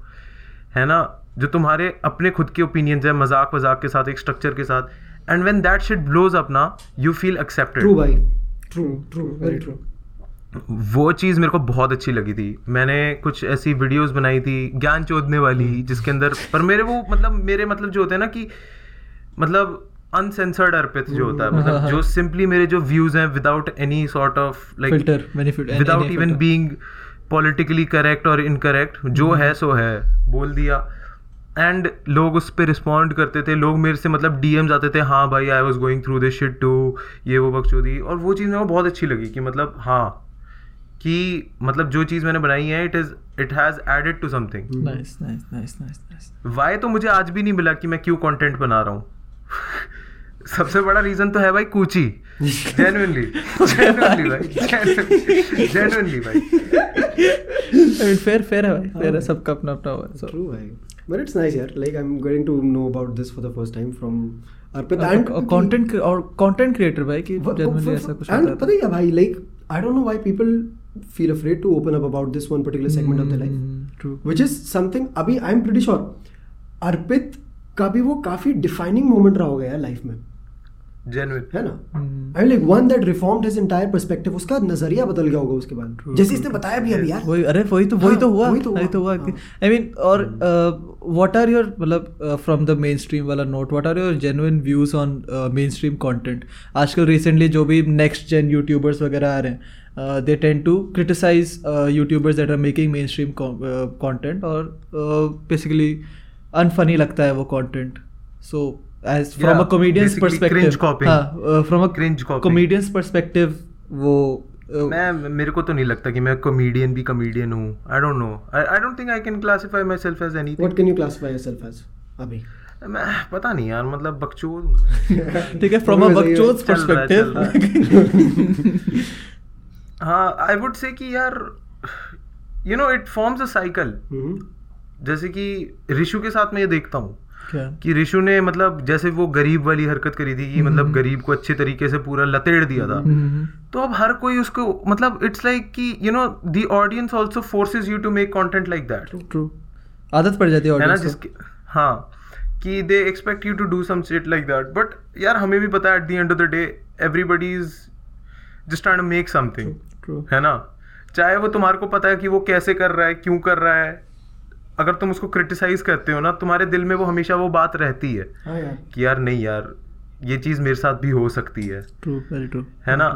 है ना? जो तुम्हारे अपने खुद के ओपिनियंस है मज़ाक वजाक के साथ एक स्ट्रक्चर के साथ and when that shit blows up ना यू फील एक्सेप्टेड true भाई true true very true वो चीज़ मेरे को बहुत अच्छी लगी थी मैंने कुछ ऐसी वीडियोस बनाई थी ज्ञान चोदने वाली जिसके अंदर पर मेरे वो मतलब मेरे मतलब जो होते हैं ना कि मतलब अनसेंसर्ड अर्पित जो होता है हाँ, मतलब हाँ। जो सिंपली मेरे जो व्यूज़ हैं without any sort of like without even. Being politically correct और इनकरेक्ट जो हम्म। है सो है बोल दिया एंड लोग उस पर रिस्पॉन्ड करते थे लोग मेरे से मतलब डीएम्स आते थे हाँ भाई I was going through this shit too ये वो बकचोदी और वो चीज़ मेरे को बहुत अच्छी लगी कि मतलब हाँ कि मतलब जो चीज़ मैंने बनाई है it is it has added to something Nice. Nice. Nice. Nice. Nice. Why तो मुझे आज भी नहीं मिला कि मैं क्यों कंटेंट बना रहा हूँ सबसे बड़ा रीजन तो है भाई कूची जेन्युइनली जेन्युइनली भाई जेन्युइनली भाई fair, fair है भाई. Fair है सबका अपना अपना हुआ है. So. भाई but it's nice here. like I'm getting to know about this for the first time from Arpit and और content और content creator भाई कि aisa ऐसा कुछ and pata पता है भाई like I don't know why people feel afraid to open up about this one particular segment of their life Hmm, True. which is something अभी I am pretty sure Arpit का भी वो काफ़ी defining moment रहा होगा यार life में genuine है ना? Hmm. I like one that reformed his entire perspective उसका नज़रिया बदल गया होगा उसके बाद। जैसे इसने बताया भी अभी यार। वही अरे वही तो वही तो हाँ, हुआ वही तो तो हुआ हुआ, हाँ। आई मीन और व्हाट आर योर मतलब फ्रॉम द मेन स्ट्रीम वाला note what are your genuine views on mainstream content आजकल रिसेंटली जो भी नेक्स्ट जेन यूट्यूबर्स वगैरह आ रहे हैं they tend to criticise YouTubers are making mainstream content और बेसिकली अनफनी लगता है वो content so as from a Yeah, comedians basically cringe perspective copying. हाँ from a Cringe copying. Comedians perspective वो uh, मैं मेरे को तो नहीं लगता कि मैं कॉमेडियन भी कॉमेडियन हूँ. I don't know I don't think I can classify myself as any what can you classify yourself as अभी मैं पता नहीं यार मतलब बकचोद ठीक है फ्रॉम अ बकचोद पर्सपेक्टिव हाँ आई वुड से कि यार you know it forms a cycle जैसे कि ऋषु के साथ मैं ये देखता हूँ. क्या? कि ऋषु ने मतलब जैसे वो गरीब वाली हरकत करी थी कि मतलब गरीब को अच्छे तरीके से पूरा लतेड़ दिया था। हम्म, तो अब हर कोई उसको मतलब इट्स लाइक कि you know the audience also forces you to make content like that true आदत पड़ जाती है ऑडियंस जिसके हाँ कि they expect you to do some shit like that but यार हमें भी पता है at the end of the day everybody is just trying to make something है ना? चाहे वो तुम्हारे को पता है कि वो कैसे कर रहा है क्यों कर रहा है अगर तुम उसको क्रिटिसाइज करते हो ना तुम्हारे दिल में वो हमेशा वो बात रहती है हाँ यार। कि यार नहीं यार ये चीज़ मेरे साथ भी हो सकती है। ट्रू वेरी ट्रू है ना?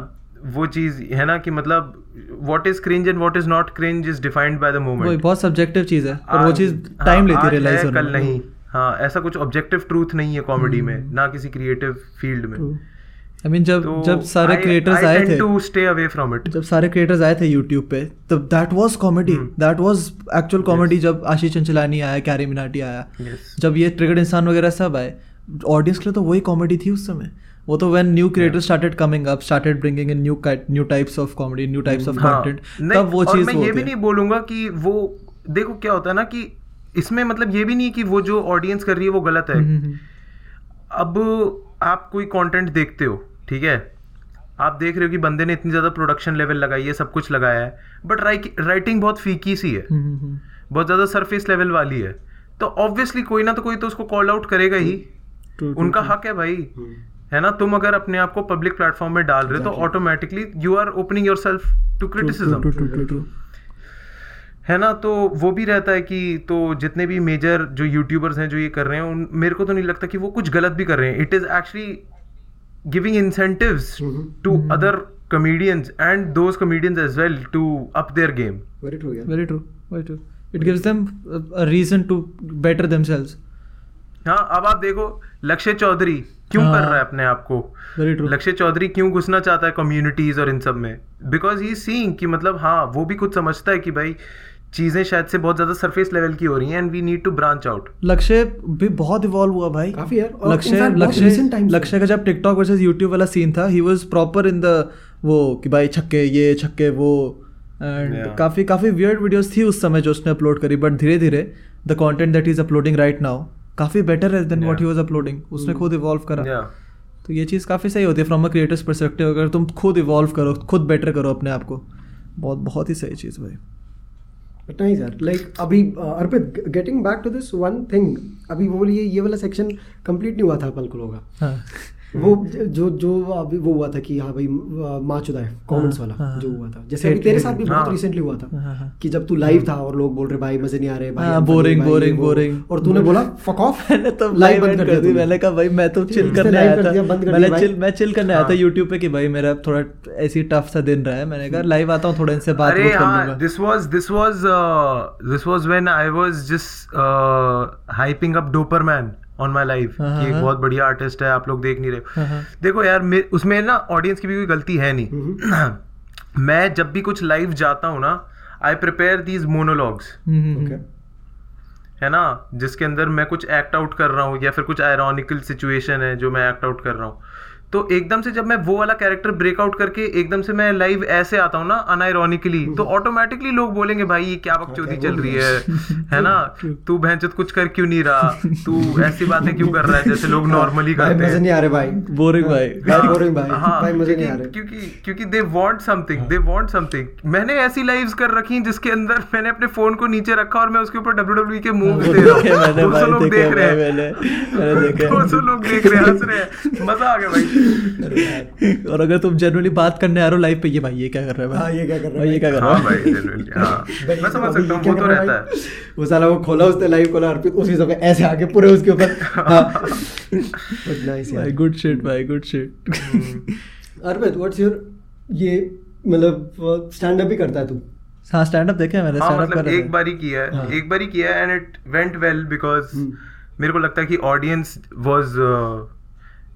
वो चीज़ है ना कि मतलब what is cringe and what is not cringe is defined by the वो मोमेंट बहुत सब्जेक्टिव चीज़ है और वो चीज़ टाइम लेती है रियलाइज़ होने कल नहीं। हाँ ऐसा कुछ ऑब्जेक्टिव ट्रूथ नहीं है कॉमेडी में ना किसी क्रिएटिव फ़ील्ड में। आई मीन जब तो जब सारे क्रिएटर्स आए थे to stay away from it जब सारे क्रिएटर्स आए थे यूट्यूब पे तब that was comedy that was actual comedy जब आशीष चंचलानी आया कैरी मिनाटी आया। Yes. जब ये ट्रिगर्ड इंसान वगैरह सब आए ऑडियंस के लिए तो वही कॉमेडी थी उस समय। वो तो when new creators started coming up started bringing in new new types of comedy new types of हाँ, कंटेंट तब वो चीज़ मैं ये भी नहीं बोलूँगा कि वो देखो क्या होता है ना कि इसमें मतलब ये भी नहीं कि वो जो ऑडियंस कर रही है वो गलत है। हम्म, अब आप कोई कंटेंट देखते हो ठीक है? आप देख रहे हो कि बंदे ने इतनी ज़्यादा प्रोडक्शन लेवल लगाई है सब कुछ लगाया है बट राइटिंग बहुत फीकी सी है। हम्म, बहुत ज़्यादा सरफेस लेवल वाली है। तो ऑब्वियसली कोई ना तो कोई तो उसको कॉल आउट करेगा ही। उनका हक है भाई। है ना? तुम अगर अपने आप को पब्लिक प्लेटफॉर्म में डाल रहे हो तो automatically you are opening yourself to criticism है ना? तो वो भी रहता है कि तो जितने भी मेजर जो यूट्यूबर्स हैं जो ये कर रहे हैं उन मेरे को तो नहीं लगता कि वो कुछ गलत भी कर रहे हैं। It is actually giving incentives to other comedians and those comedians as well to up their game very true यार very true very true it Very gives true. them a, a reason to better themselves हाँ अब आप देखो लक्ष्य चौधरी क्यों हाँ। कर रहा है अपने आप को very true लक्ष्य चौधरी क्यों घुसना चाहता है कम्युनिटीज और इन सब में बिकॉज़ ही सीइंग कि मतलब हाँ वो भी खुद समझता है कि भाई चीज़ें शायद से बहुत ज़्यादा सरफेस लेवल की हो रही हैं and we need to branch out Lakshya भी बहुत इवॉल्व हुआ भाई। काफ़ी यार, लक्ष्य लक्ष्य लक्ष्य का जब टिकटॉक वर्सेस यूट्यूब वाला सीन था he was proper in the वो कि भाई छक्के ये छक्के वो एंड Yeah. काफ़ी काफ़ी वियर्ड वीडियोस थी उस समय जो उसने अपलोड करी बट धीरे धीरे the content that is uploading right now काफ़ी बेटर है than what he. Was uploading उसने खुद इवॉल्व करा। तो ये चीज़ काफ़ी सही होती है फ्रॉम अ क्रिएटर्स परस्पेक्टिव अगर तुम खुद इवॉल्व करो खुद बेटर करो अपने आप को। बहुत बहुत ही सही चीज़ भाई। बट नहीं सर। लाइक अभी Arpit getting back to this one thing अभी वो बोलिए ये वाला सेक्शन कंप्लीट नहीं हुआ था पल का हाँ। वो जो जो अभी वो हुआ था कि हाँ भाई माँ चुदा है कमेंट्स हाँ, वाला हाँ, जो हाँ। हुआ था जैसे अभी तेरे साथ भी हाँ। बहुत रिसेंटली हुआ था हाँ, हाँ। कि जब तू लाइव था और लोग बोल रहे भाई मज़े नहीं आ रहे भाई हाँ, ये वो। boring. और तूने बोला फक ऑफ़ मैंने तो लाइव बंद कर दी मैंने कहा भाई मैं तो चिल करने आया था मैंने चिल मैं चिल करने आया था हाँ। यूट्यूब पे कि भाई मेरा थोड़ा ऐसी टफ सा दिन रहा है मैंने कहा लाइव आता हूँ थोड़ा इनसे बात कर हाँ लूँगा this was this was this was when I was just hyping up Doberman on my life हाँ, कि एक हाँ। बहुत बढ़िया आर्टिस्ट है आप लोग देख नहीं रहे। हाँ, हाँ। देखो यार उसमें ना ऑडियंस की भी कोई गलती है नहीं। मैं जब भी कुछ लाइव जाता हूँ ना I prepare these monologues hmm, hmm, Okay. है ना? जिसके अंदर मैं कुछ एक्ट आउट कर रहा हूँ या फिर कुछ आयरॉनिकल सिचुएशन है जो मैं एक्ट आउट कर रहा हूँ। तो एकदम से जब मैं वो वाला कैरेक्टर ब्रेकआउट करके एकदम से मैं लाइव ऐसे आता हूँ ना अनआयरॉनिकली तो ऑटोमेटिकली लोग बोलेंगे भाई ये क्या बकचोदी चल रही है? है ना? तू बहनचोद कुछ कर क्यों नहीं रहा? तू ऐसी बातें क्यों कर रहा है जैसे लोग नॉर्मली करते मज़े हैं नहीं आ रहे भाई। बोरिंग भाई। भाई boring भाई। हाँ, भाई मज़े नहीं आ क्योंकि- रहे। क्योंकि क्योंकि they want something they want something मैंने ऐसी लाइव्स कर रखी जिसके अंदर मैंने अपने फ़ोन को नीचे रखा और मैं उसके ऊपर डब्ल्यू डब्ल्यू के मूव दे रहा देखे हूँ 200 भाई लोग देख रहे हैं। मैंने मैंने देखे। 200 लोग देख रहे हैं हंस रहे हैं। मज़ा आ गया भाई। और अगर तुम जनरली बात करने आ रहे हो लाइव पे ये भाई ये क्या कर रहा है हाँ, भाई ये क्या कर रहा है ये क्या कर रहा हाँ? है भाई genuinely, हाँ। मैं समझ सकता हूँ वो तो रहता है। वो साला वो खोला उसने लाइव खोला अर्पित उसी समय ऐसे आके पूरे उसके ऊपर। हाँ। But nice यार। भाई गुड शिट भाई good shit Arpit what's your ये मतलब स्टैंड अप ही करता है तू? हाँ स्टैंड अप देखे हैं मैंने हाँ स्टैंड अप मतलब कर एक बारी किया है हाँ। एक बारी किया है and it went well because हम्म। मेरे को लगता है कि audience was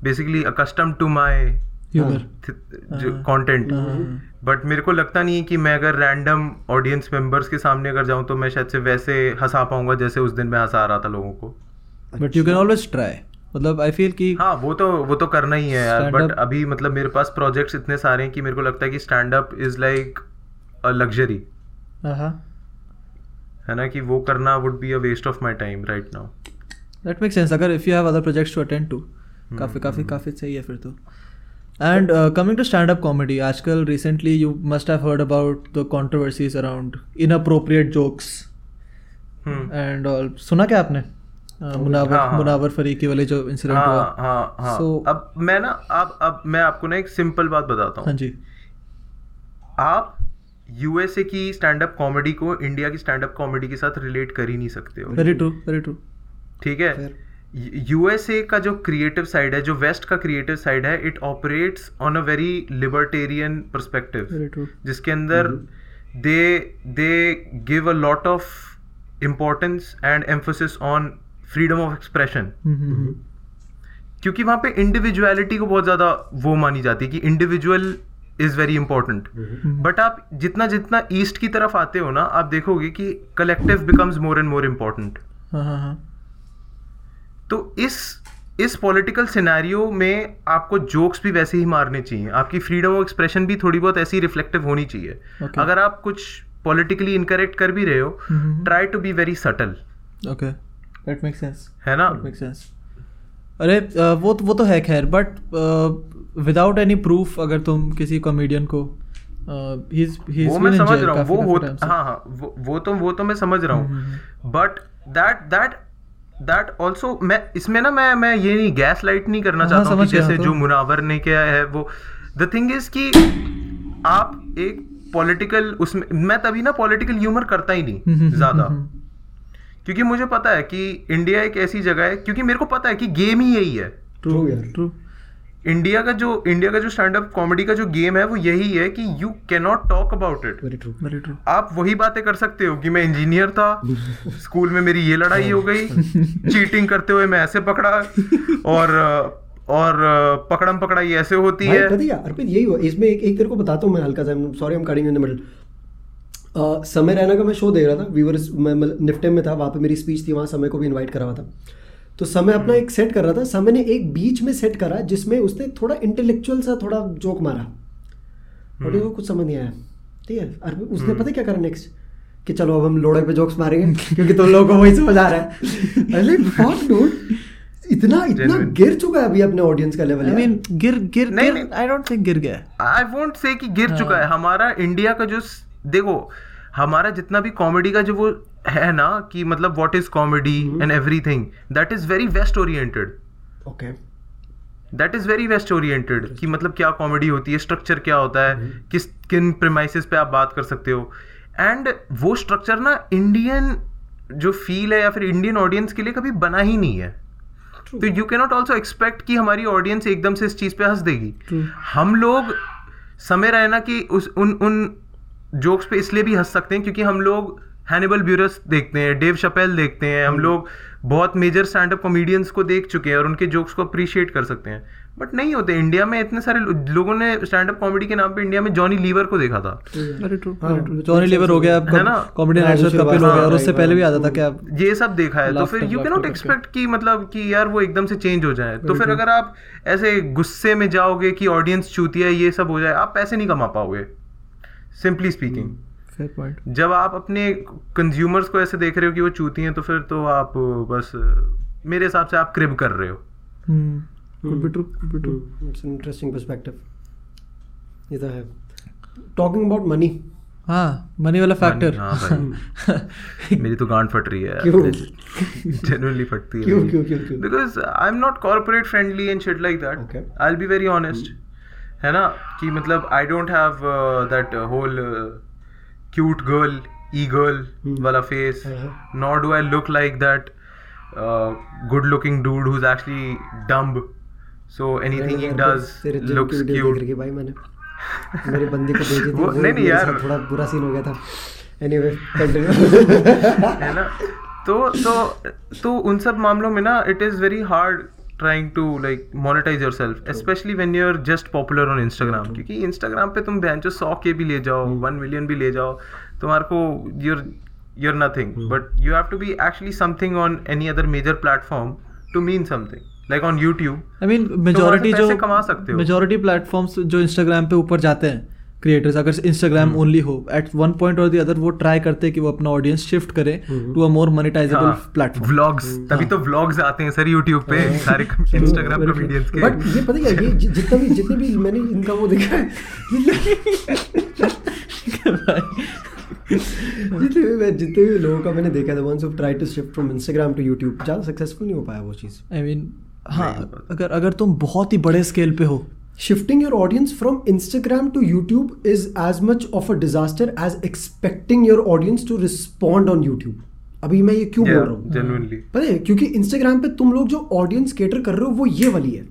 basically accustomed to my जो हाँ। कंटेंट। बट मेरे को लगता नहीं है कि मैं अगर रैंडम ऑडियंस मेंबर्स के सामने अगर जाऊँ तो मैं शायद से वैसे हंसा पाऊँगा जैसे उस दिन मैं हंसा रहा था लोगों को। But you can always try मतलब आई फील कि हाँ वो तो वो तो करना ही है यार। बट अभी मतलब मेरे पास प्रोजेक्ट्स इतने सारे हैं कि मेरे को लगता है कि stand up is like a luxury हाँ ना कि वो करना would be a waste of my time right now that make sense अगर if you have other projects to attend to काफ़ी काफ़ी काफ़ी सही है फिर तो। And coming to stand up comedy आजकल recently you must have heard about the controversies around inappropriate jokes and all सुना क्या आपने? Uh, मुनावर हाँ, हाँ। मुनावर फरीकी वाले जो इंसिडेंट हाँ हुआ। हाँ हाँ। So- अब मैं ना अब अब मैं आपको ना एक सिंपल बात बताता हाँ। हूँ जी। आप यूएसए की स्टैंड अप कॉमेडी को इंडिया की स्टैंड अप कॉमेडी के साथ रिलेट कर ही नहीं सकते हो। वेरी ट्रू वेरी ट्रू ठीक है? Fair. यूएसए का जो क्रिएटिव साइड है जो वेस्ट का क्रिएटिव साइड है it operates on a very libertarian perspective जिसके अंदर they they give a lot of importance and emphasis on freedom of expression क्योंकि वहाँ पे इंडिविजुअलिटी को बहुत ज़्यादा वो मानी जाती है कि individual is very important but आप जितना जितना ईस्ट की तरफ़ आते हो ना आप देखोगे कि collective becomes more and more important हाँ हाँ हाँ। तो इस इस पॉलिटिकल सिनेरियो में आपको जोक्स भी वैसे ही मारने चाहिए। आपकी फ्रीडम ऑफ़ एक्सप्रेशन भी थोड़ी बहुत ऐसी रिफ्लेक्टिव होनी चाहिए। Okay. अगर आप कुछ पॉलिटिकली इनकरेक्ट कर भी रहे हो try to be very subtle okay that make sense है ना? मेक सेंस अरे वो वो तो है खैर बट विदाउट एनी प्रूफ अगर तुम किसी कॉमेडियन को वो मैं समझ रहा हूँ वो हो हाँ हाँ वो तो वो तो मैं समझ रहा हूँ। But that that that also मैं इसमें ना मैं मैं ये नहीं गैस लाइट नहीं करना हाँ, चाहता हूँ जैसे तो। जो मुनावर ने किया है वो द थिंग इज़ कि आप एक पॉलिटिकल उसमें मैं तभी ना पॉलिटिकल ह्यूमर करता ही हम्म, नहीं ज़्यादा क्योंकि मुझे पता है कि इंडिया एक ऐसी जगह है क्योंकि मेरे को पता है कि गेम ही यही है ट्रू यार। ट्रू इंडिया का जो इंडिया का जो स्टैंड अप कॉमेडी का जो गेम है वो यही है कि you can not talk about it Very true. Very true आप वही बातें कर सकते हो कि मैं इंजीनियर था स्कूल में मेरी ये लड़ाई हो गई चीटिंग करते हुए मैं ऐसे पकड़ा और और पकड़म पकड़ाई ऐसे होती है। अर्पित यही हुआ। इसमें एक एक तेरे को बताता हूँ मैं हल्का सा सॉरी हम कटिंग इन द मिडल समय रैना का मैं शो देख रहा था वीवर मैं निफ्टेम में था वहाँ पे मेरी स्पीच थी वहाँ समय को भी इनवाइट करा हुआ था। तो समय अपना एक सेट कर रहा था। समय ने एक बीच में सेट करा जिसमें उसने थोड़ा इंटेलेक्चुअल सा थोड़ा जोक मारा। और वो कुछ समझ नहीं आया। ठीक है? अर्पित उसने पता क्या करा नेक्स्ट कि चलो अब हम लोड़े पे जोक्स मारेंगे क्योंकि तुम लोगों को वही समझ आ रहा है। अरे fuck, dude. इतना इतना गिर चुका है अभी अपने ऑडियंस का लेवल आई मीन गिर गिर नहीं, आई डोंट थिंक गिर गया। आई वोंट से कि गिर चुका है। हमारा इंडिया का जो देखो हमारा जितना भी कॉमेडी का जो वो है ना कि मतलब what is comedy and everything that is very west oriented okay that is very west oriented कि मतलब क्या कॉमेडी होती है स्ट्रक्चर क्या होता है किस किन प्रेमाइसिस पे आप बात कर सकते हो। एंड वो स्ट्रक्चर ना इंडियन जो फील है या फिर इंडियन ऑडियंस के लिए कभी बना ही नहीं है। तो यू कैनॉट ऑल्सो एक्सपेक्ट कि हमारी ऑडियंस एकदम से इस चीज़ पे हंस देगी। True. हम लोग समय रहे ना कि उस उन उन जोक्स पे इसलिए भी हंस सकते हैं क्योंकि हम लोग हैनिबल ब्यूरस देखते हैं डेव शपेल देखते हैं हम लोग बहुत मेजर स्टैंड अप कॉमेडियंस को देख चुके हैं और उनके जोक्स को अप्रिशिएट कर सकते हैं। बट नहीं होते इंडिया में इतने सारे लोगों ने स्टैंड अप कॉमेडी के नाम पे इंडिया में जॉनी लीवर को देखा था। हाँ, जॉनी लीवर हो गया है ना? कॉमेडी हाँ, नाइट दूसरी कपिल हो गया हाँ, और उससे पहले भी आता था कि आप ये सब देखा है तो फिर यू laughter कैनॉट एक्सपेक्ट कि मतलब कि यार वो एकदम से चेंज हो जाए। तो फिर अगर आप ऐसे गुस्से में जाओगे कि ऑडियंस चूतिया है ये सब हो जाए आप पैसे नहीं कमा पाओगे सिंपली स्पीकिंग फेयर पॉइंट जब आप अपने कंज्यूमर्स को ऐसे देख रहे हो कि वो चूती हैं तो फिर तो आप बस मेरे हिसाब से आप क्रिब कर रहे हो। इट्स इंटरेस्टिंग पर्सपेक्टिव ये तो है। टॉकिंग अबाउट मनी हाँ मनी वाला फैक्टर हाँ मेरी तो गांड फट रही है क्यों? जेनुअनली फटती है क्यों क्यों क्यों क्यों? Because I am not corporate friendly and shit like that I will be very honest है ना? कि मतलब I don't have that whole cute girl e girl. वाला face Uh-huh. nor do I look like that uh, good looking dude who's actually dumb. So anything he does तेरे gym looks की video देख cute. रखी भाई मैंने मेरी बंदी को भेजी थी नहीं, नहीं यार। थोड़ा बुरा सीन हो गया था एनीवे कंटिन्यू है ना तो तो तो उन सब मामलों में ना it is very hard trying to like monetise yourself specially when you're just popular on Instagram क्योंकि इंस्टाग्राम पे तुम बहन सौ के भी ले जाओ वन मिलियन भी ले जाओ तुम्हारे को your your nothing but you have to be actually something on any other major platform to mean something like on YouTube I mean majority जो कमा सकते हो। मेजोरिटी प्लेटफॉर्म्स जो इंस्टाग्राम पे ऊपर जाते हैं क्रिएटर्स अगर इंस्टाग्राम ओनली हो एट वन पॉइंट और द अदर वो ट्राई करते हैं कि वो अपना ऑडियंस शिफ्ट करे to a more monetizable platform vlogs हाँ। तभी तो व्लॉग्स आते हैं सर यूट्यूब पे सारे इंस्टाग्राम. कॉमेडियंस के। बट ये पता है ये जितना भी जितने भी मैंने इनका वो देखा है जितने भी मैं जितने भी लोगों का मैंने देखा था once of try to shift from Instagram to YouTube ज़्यादा सक्सेसफुल नहीं हो पाया वो चीज़। आई मीन हाँ अगर अगर तुम बहुत ही बड़े स्केल पे हो shifting your audience from Instagram to YouTube is as much of a disaster as expecting your audience to respond on YouTube. अभी मैं ये क्यों बोल रहा हूँ genuinely. पता है क्योंकि इंस्टाग्राम पे तुम लोग जो ऑडियंस केटर कर रहे हो वो ये वाली है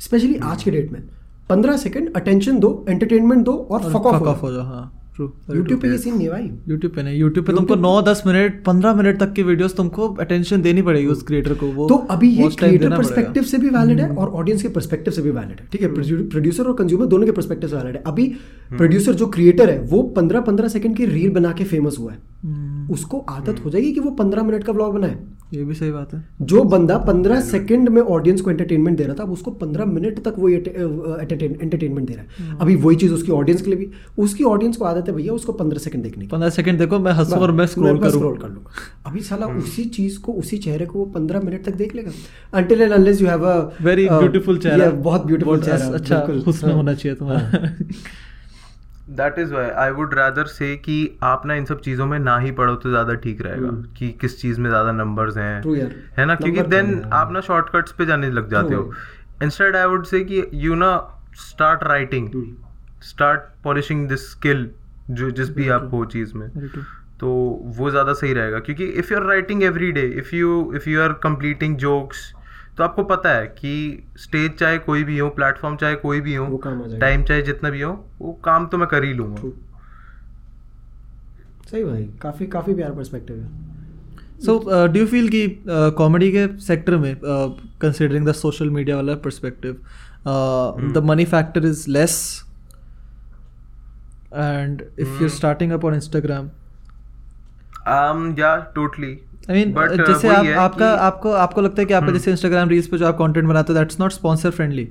स्पेशली आज के डेट में पंद्रह सेकंड अटेंशन दो एंटरटेनमेंट दो और फक ऑफ़ हो जाओ हाँ यूट्यूब पे ये सीन नहीं भाई। यूट्यूब पे नहीं। यूट्यूब पे तुमको नौ दस मिनट पंद्रह मिनट तक की वीडियोस तुमको अटेंशन देनी पड़ेगी उस क्रिएटर को वो तो अभी ये क्रिएटर पर्सपेक्टिव से भी वैलिड है और ऑडियंस के पर्सपेक्टिव से भी वैलिड है। ठीक है प्रोड्यूसर और कंज्यूमर दोनों के पर्सपेक्टिव से वैलिड है। अभी प्रोड्यूसर जो क्रिएटर है वो पंद्रह पंद्रह सेकंड की रील बना के फ़ेमस हुआ है। हम्म, उसको आदत हो जाएगी कि वो पंद्रह मिनट का व्लॉग बनाए। ये भी सही बात है। जो बंदा पंद्रह सेकंड में ऑडियंस को एंटरटेनमेंट दे रहा था अब उसको पंद्रह मिनट तक वो एंटरटेनमेंट दे रहा है। अभी वही चीज़ उसकी ऑडियंस के लिए भी उसकी ऑडियंस को आदत है भैया उसको पंद्रह सेकंड देखने की। पंद्रह सेकंड देखो मैं हंसूं और मैं स्क्रॉल करूँ। स्क्रॉल कर लूँगा अभी साला उसी चीज़ को उसी चेहरे को वो पंद्रह मिनट तक देख लेगा। Until and unless you have a very beautiful चेहरा। बहुत ब्यूटीफुल चेहरा अच्छा। हाँ। होना चाहिए तुम्हारा। That is why I would rather say कि आप ना इन सब चीज़ों में ना ही पढ़ो तो ज़्यादा ठीक रहेगा हम्म। कि किस चीज़ में ज़्यादा नंबर्स हैं। है ना? क्योंकि देन तो आप ना शॉर्टकट्स पे जाने लग जाते हो। इंस्टेड आई वुड से कि यू ना start writing. Start polishing this skill जो जिस भी आप हो चीज़ में। तो वो ज़्यादा सही रहेगा। क्योंकि if you are writing every day if you if you are completing jokes तो आपको पता है कि स्टेज चाहे कोई भी हो प्लेटफॉर्म चाहे कोई भी हो। टाइम चाहे जितना भी हो वो काम तो मैं कर ही लूँगा। सही भाई काफ़ी काफ़ी प्यारा पर्सपेक्टिव है। सो डू यू फील कि कॉमेडी के सेक्टर में कंसिडरिंग द सोशल मीडिया वाला perspective the money factor is less and if you starting up on Instagram um yeah totally. I mean But, uh, जैसे आप आपका कि- आपको आपको लगता है कि आपका जैसे इंस्टाग्राम रील्स पे जो आप कंटेंट बनाते हो that's not sponsor friendly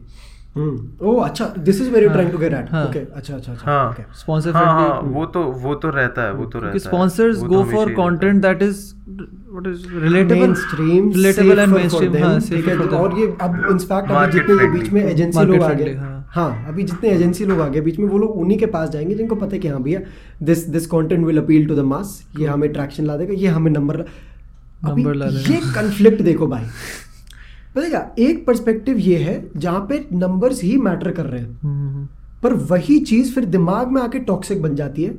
hmm. Oh अच्छा this is very trying to get at हाँ। ओके अच्छा अच्छा अच्छा हाँ। ओके स्पॉन्सर हाँ हाँ फ्रेंडली वो तो वो तो रहता है वो तो रहता है। स्पॉन्सर्स तो go for. Content that is what is relatable mainstream relatable and mainstream हाँ ठीक है और ये अब इनफैक्ट अभी जितने बीच में एजेंसी लोग आ गए हाँ। हाँ अभी जितने एजेंसी लोग आ गए बीच में वो लोग उन्हीं के पास जाएँगे जिनको पता है कि हाँ भैया this this content will appeal to the mass ये हमें ट्रैक्शन ला देगा ये हमें नंबर Number ला देगा। ये कन्फ्लिक्ट देखो भाई। पता एक पर्सपेक्टिव ये है जहाँ पे नंबर्स ही मैटर कर रहे हैं। हम्म, पर वही चीज़ फिर दिमाग में आके टॉक्सिक बन जाती है।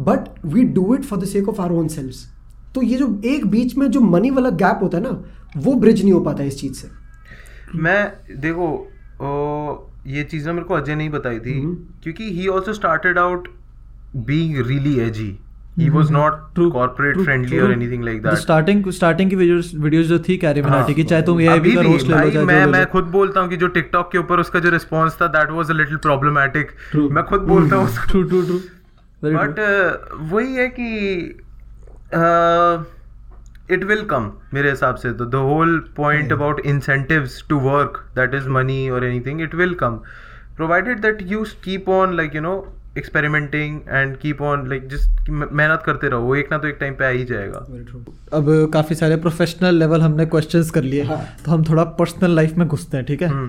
But we do it for the sake of our own selves तो ये जो एक बीच में जो मनी वाला गैप होता है ना वो ब्रिज नहीं हो पाता इस चीज़ से। मैं देखो ओ, ये चीज़ें मेरे को अजय नहीं बताई थी। हम्म। क्योंकि he also started out being really edgy he was not True, corporate true, friendly true. और anything like that starting starting की वीडियोस वीडियोस जो थी कैरी मिनाटी की चाहे तुम एआईबी अभी का भी रोस्ट ले लो भाई चाहे मैं जो ले मैं लो खुद बोलता हूँ कि जो टिकटॉक के ऊपर उसका जो रिस्पॉन्स था that was a little problematic True. मैं खुद बोलता हूँ। उसको true true true very but वही है कि इट विल कम मेरे हिसाब से तो। The whole point about incentives to work that is money और anything it will come provided that you keep on like you know experimenting and keep on like जिस मेहनत करते रहो वो एक ना तो एक टाइम पे आ ही जाएगा। अब काफ़ी सारे प्रोफेशनल लेवल हमने क्वेश्चंस कर लिए हाँ। तो हम थोड़ा पर्सनल लाइफ में घुसते हैं ठीक है।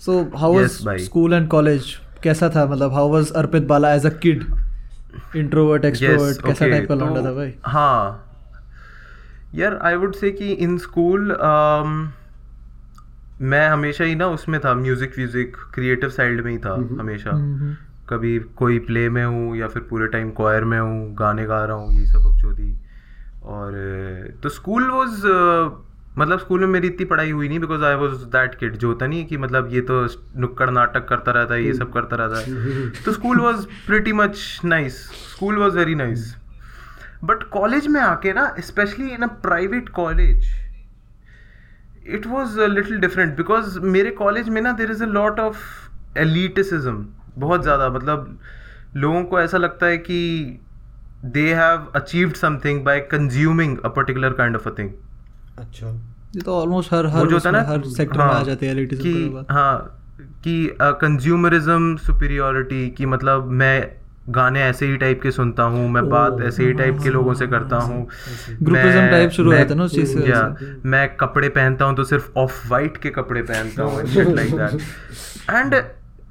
So how was school and college कैसा था? मतलब how was Arpit Bala as a kid introvert extrovert कैसा टाइप का तो- लौंडा था भाई? हाँ। यार आई वुड से कि इन स्कूल मैं हमेशा ही ना उसमें था म्यूज़िक व्यूजिक क्रिएटिव साइड में ही था। हमेशा। कभी कोई प्ले में हूँ या फिर पूरे टाइम क्वायर में हूँ गाने गा रहा हूँ ये सब बकचोदी। और तो स्कूल वॉज़ मतलब स्कूल में मेरी इतनी पढ़ाई हुई नहीं because I was that kid जो होता नहीं कि मतलब ये तो नुक्कड़ नाटक करता रहता है ये सब करता रहता है। तो school was pretty much nice school was very nice but college में आके ना specially in a private college it was little different because मेरे कॉलेज में ना there is a lot of elitism बहुत ज़्यादा मतलब लोगों को ऐसा लगता है कि they have achieved something by consuming a particular kind of a thing अच्छा। ये तो ऑलमोस्ट हर हर जो होता है ना हर सेक्टर हाँ, में हाँ, आ जाते हैं elitism कि। हाँ कि कंज्यूमरिज्म सुपीरियोरिटी कि मतलब मैं गाने ऐसे ही टाइप के सुनता हूँ मैं बात ऐसे ही टाइप के लोगों से करता हूँ Groupism मैं- शुरू हो जाता है ना उस चीज़ से या, मैं कपड़े पहनता हूँ तो सिर्फ़ ऑफ़ वाइट के कपड़े पहनता हूँ लाइक दैट एंड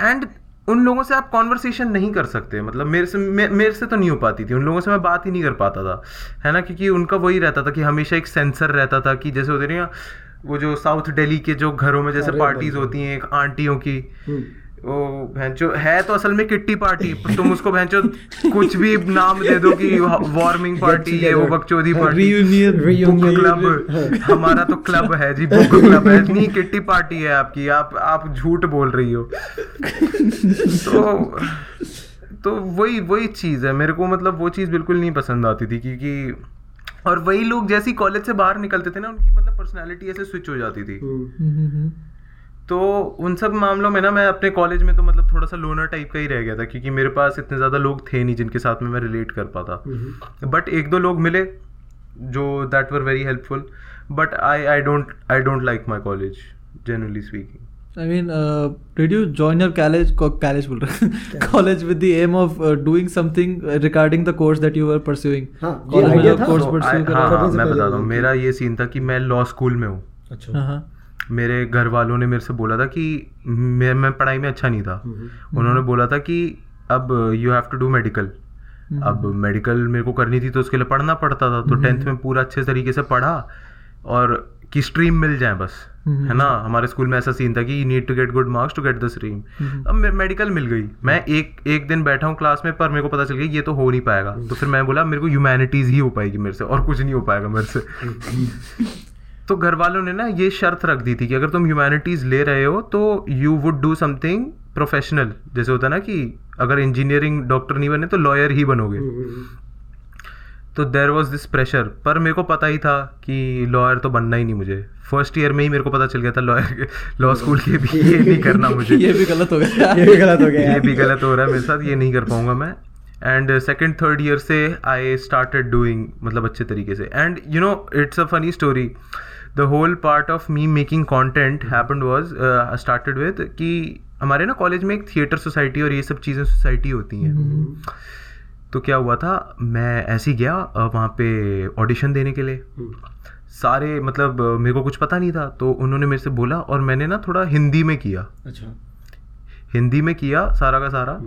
एंड उन लोगों से आप कॉन्वर्सेशन नहीं कर सकते मतलब मेरे से मे, मेरे से तो नहीं हो पाती थी। उन लोगों से मैं बात ही नहीं कर पाता था है ना? क्योंकि उनका वही रहता था कि हमेशा एक सेंसर रहता था कि जैसे होते नहीं वो जो साउथ दिल्ली के जो घरों में जैसे पार्टीज़ होती हैं एक आंटियों की हम्म। वो भैंचो है तो असल में किट्टी पार्टी तुम उसको भैंचो कुछ भी नाम दे दो कि वार्मिंग पार्टी ये वो बकचोदी पार्टी रियूनियन. क्लब हमारा तो क्लब है जी बुक क्लब है। नहीं किट्टी पार्टी है आपकी आप आप झूठ बोल रही हो। तो तो वही वही चीज़ है। मेरे को मतलब वो चीज़ बिल्कुल नहीं पसंद आती थी क्योंकि और वही लोग जैसे कॉलेज से बाहर निकलते थे ना उनकी मतलब पर्सनालिटी ऐसे स्विच हो जाती थी। हम्म। तो उन सब मामलों में ना मैं अपने कॉलेज में तो मतलब थोड़ा सा लोनर टाइप का ही रह गया था क्योंकि मेरे पास इतने ज़्यादा लोग थे नहीं जिनके साथ में मैं रिलेट कर पाता हम्म। बट एक दो लोग मिले जो that were very helpful but I I don't I don't like my college generally speaking I mean, uh, did you join your college? Co- college, बोल रहा हूँ। college with the aim of uh, doing something uh, regarding the course that you were pursuing. हाँ, ये जो था? course तो pursue I- हाँ था। हाँ करने से मैं बताता हूँ मेरा ये सीन था कि मैं लॉ स्कूल में हूँ अच्छा हाँ हाँ मेरे घर वालों ने मेरे से बोला था कि मैं मैं पढ़ाई में अच्छा नहीं था। हम्म। उन्होंने बोला था कि अब you have to do medical हम्म। अब मेडिकल मेरे को करनी थी तो उसके लिए पढ़ना पड़ता था। तो हम्म। टेंथ में पूरा अच्छे तरीके से पढ़ा और कि स्ट्रीम मिल जाए बस हम्म। है ना? हमारे स्कूल में ऐसा सीन था कि you need to get good marks to get the stream हम्म। अब मेडिकल मिल गई। मैं एक एक दिन बैठा हूँ क्लास में पर मेरे को पता चल गया ये तो हो नहीं पाएगा। तो फिर मैं बोला मेरे को ह्यूमैनिटीज ही हो पाएगी मेरे से और कुछ नहीं हो पाएगा मेरे से। तो घर वालों ने ना ये शर्त रख दी थी कि अगर तुम ह्यूमैनिटीज ले रहे हो तो you would do something professional जैसे होता ना कि अगर इंजीनियरिंग डॉक्टर नहीं बने तो लॉयर ही बनोगे। हम्म। तो देर वॉज़ दिस प्रेशर पर मेरे को पता ही था कि लॉयर तो बनना ही नहीं मुझे। फ़र्स्ट ईयर में ही मेरे को पता चल गया था लॉयर लॉ स्कूल के भी ये नहीं करना मुझे। ये भी गलत हो गया। ये भी गलत हो गया। ये भी गलत हो रहा है मेरे साथ ये नहीं कर पाऊँगा मैं। एंड सेकेंड थर्ड ईयर से आई स्टार्टेड डूइंग मतलब अच्छे तरीके से। And you know it's a funny story the whole part of me making content happen was started with कि हमारे ना कॉलेज में एक थिएटर सोसाइटी और ये सब चीज़ें सोसाइटी होती हैं। तो क्या हुआ था मैं ऐसे ही गया वहाँ पे ऑडिशन देने के लिए। सारे मतलब मेरे को कुछ पता नहीं था तो उन्होंने मेरे से बोला और मैंने ना थोड़ा हिंदी में किया। अच्छा। हिंदी में किया सारा का सारा।